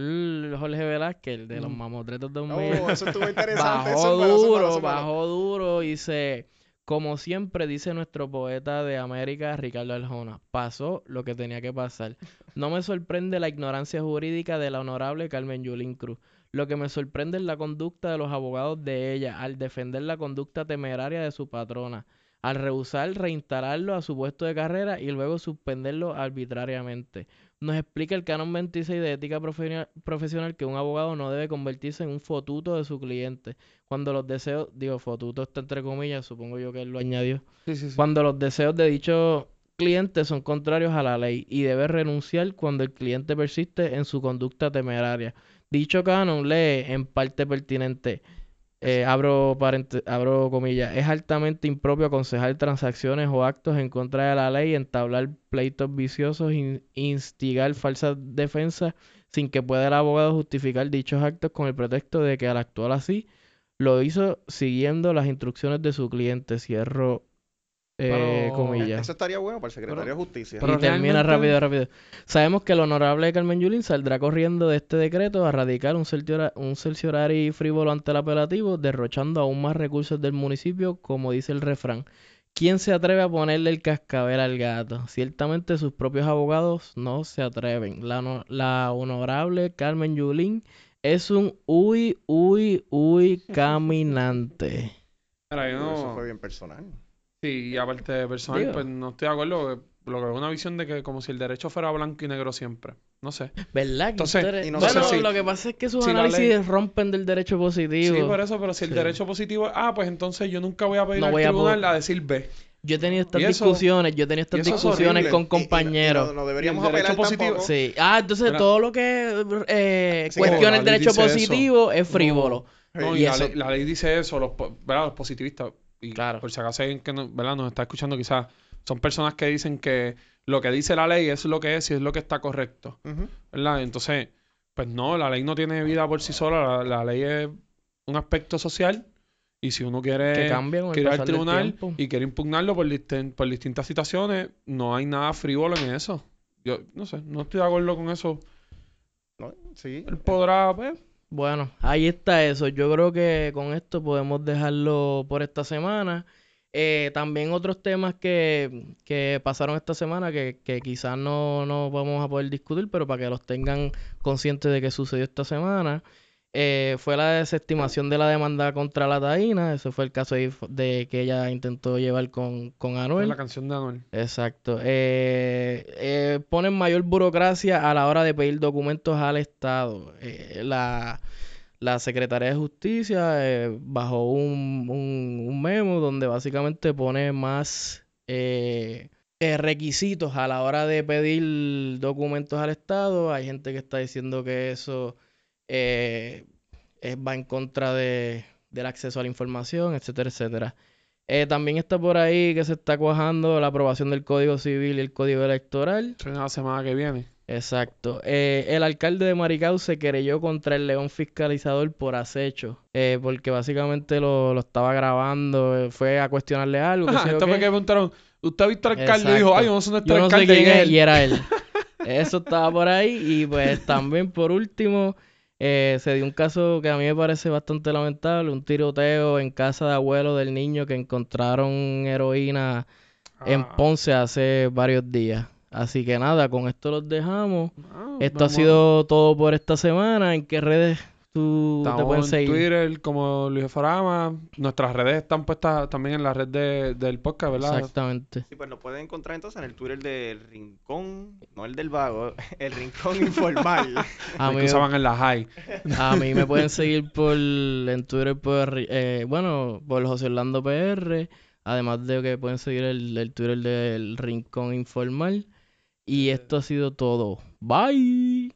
Jorge Velázquez, el de los Mm. mamotretos diccionario. 2000, Oh, eso estuvo interesante. bajó eso malo, eso duro, bajó duro y se... Como siempre dice nuestro poeta de América, Ricardo Arjona, pasó lo que tenía que pasar. No me sorprende la ignorancia jurídica de la honorable Carmen Yulín Cruz. Lo que me sorprende es la conducta de los abogados de ella al defender la conducta temeraria de su patrona, al rehusar reinstalarlo a su puesto de carrera y luego suspenderlo arbitrariamente. Nos explica el canon 26 de ética profe- profesional que un abogado no debe convertirse en un fotuto de su cliente. Cuando los deseos, digo fotuto está entre comillas, supongo yo que él lo añadió. Sí, sí, sí. Cuando los deseos de dicho cliente son contrarios a la ley y debe renunciar cuando el cliente persiste en su conducta temeraria. Dicho canon lee en parte pertinente. Eh, abro, abro comillas. Es altamente impropio aconsejar transacciones o actos en contra de la ley, entablar pleitos viciosos, in- instigar falsas defensas sin que pueda el abogado justificar dichos actos con el pretexto de que al actuar así lo hizo siguiendo las instrucciones de su cliente. Cierro eh, Pero- comillas. Eso estaría bueno para el secretario Pero- de Justicia. pero y termina rápido, rápido. Sabemos que el honorable Carmen Yulín saldrá corriendo de este decreto a radicar un, certiora- un cerciorari frívolo ante el apelativo, derrochando aún más recursos del municipio, como dice el refrán. ¿Quién se atreve a ponerle el cascabel al gato? Ciertamente sus propios abogados no se atreven. La, no- la honorable Carmen Yulín es un uy, uy, uy caminante. Eso fue bien personal. Sí, y aparte de personal, Digo. pues no estoy de acuerdo. Lo que veo una visión de que como si el derecho fuera blanco y negro siempre. No sé. ¿Verdad? Entonces, inter- y no bueno, sé si- lo que pasa es que sus si análisis ley- rompen del derecho positivo. Sí, por eso, pero si el Sí. derecho positivo es A, pues entonces yo nunca voy a pedir No al voy tribunal a decir B. Yo he tenido estas eso- discusiones, yo he tenido estas es discusiones con Y- y- y compañeros. no, no deberíamos el derecho apelar positivo. tampoco. Sí. Ah, entonces todo lo que eh, Sí, cuestiona el derecho eso. positivo es frívolo. No, Y y la, eso- ley, la ley dice eso, los, los positivistas. Y Claro. por si acaso alguien que no, ¿verdad? nos está escuchando, quizás son personas que dicen que lo que dice la ley es lo que es y es lo que está correcto. ¿Verdad? Entonces, pues no, la ley no tiene vida por sí sola. La, la ley es un aspecto social. Y si uno quiere Que ir al tribunal y quiere impugnarlo por distintas situaciones, no hay nada frívolo en eso. Yo no sé, no estoy de acuerdo con eso. No, sí. Él podrá, pues, Bueno, ahí está eso. Yo creo que con esto podemos dejarlo por esta semana. Eh, también otros temas que, que pasaron esta semana que, que quizás no, no vamos a poder discutir, pero para que los tengan conscientes de que sucedió esta semana, eh, fue la desestimación de la demanda contra la taína. Ese fue el caso de, de que ella intentó llevar con, con Anuel. la canción de Anuel. Exacto. Eh, eh, ponen mayor burocracia a la hora de pedir documentos al Estado. Eh, la, la Secretaría de Justicia eh, bajó un, un, un memo donde básicamente pone más eh, eh, requisitos a la hora de pedir documentos al Estado. Hay gente que está diciendo que eso eh, es- va en contra de, del acceso a la información, etcétera, etcétera. Eh, también está por ahí que se está cuajando la aprobación del Código Civil y el Código Electoral. Es la semana que viene. Exacto. Eh, el alcalde de Maricao se querelló contra el león fiscalizador por acecho, eh, porque básicamente lo, lo estaba grabando, eh, fue a cuestionarle algo. Ajá, sé esto qué. que preguntaron, ¿usted ha visto al alcalde? Y dijo, ay, no nuestro Yo no sé alcalde. quién y es, y era él. Eso estaba por ahí. Y pues también por último, eh, se dio un caso que a mí me parece bastante lamentable, un tiroteo en casa de abuelo del niño que encontraron heroína en Ah, Ponce hace varios días. Así que nada, con esto los dejamos. ah, Esto ha sido todo por esta semana. ¿En qué redes tú te en? Twitter como Luis Farama. Nuestras redes están puestas también en la red de- del podcast, ¿verdad? Exactamente. Sí, pues lo pueden encontrar entonces en el Twitter del Rincón, no el del Vago, el Rincón Informal. A mí, que usaban en la high. a mí me pueden seguir por en Twitter por eh, bueno, por José Orlando PR, además de que pueden seguir el, el Twitter del Rincón Informal. Y esto ha sido todo. Bye.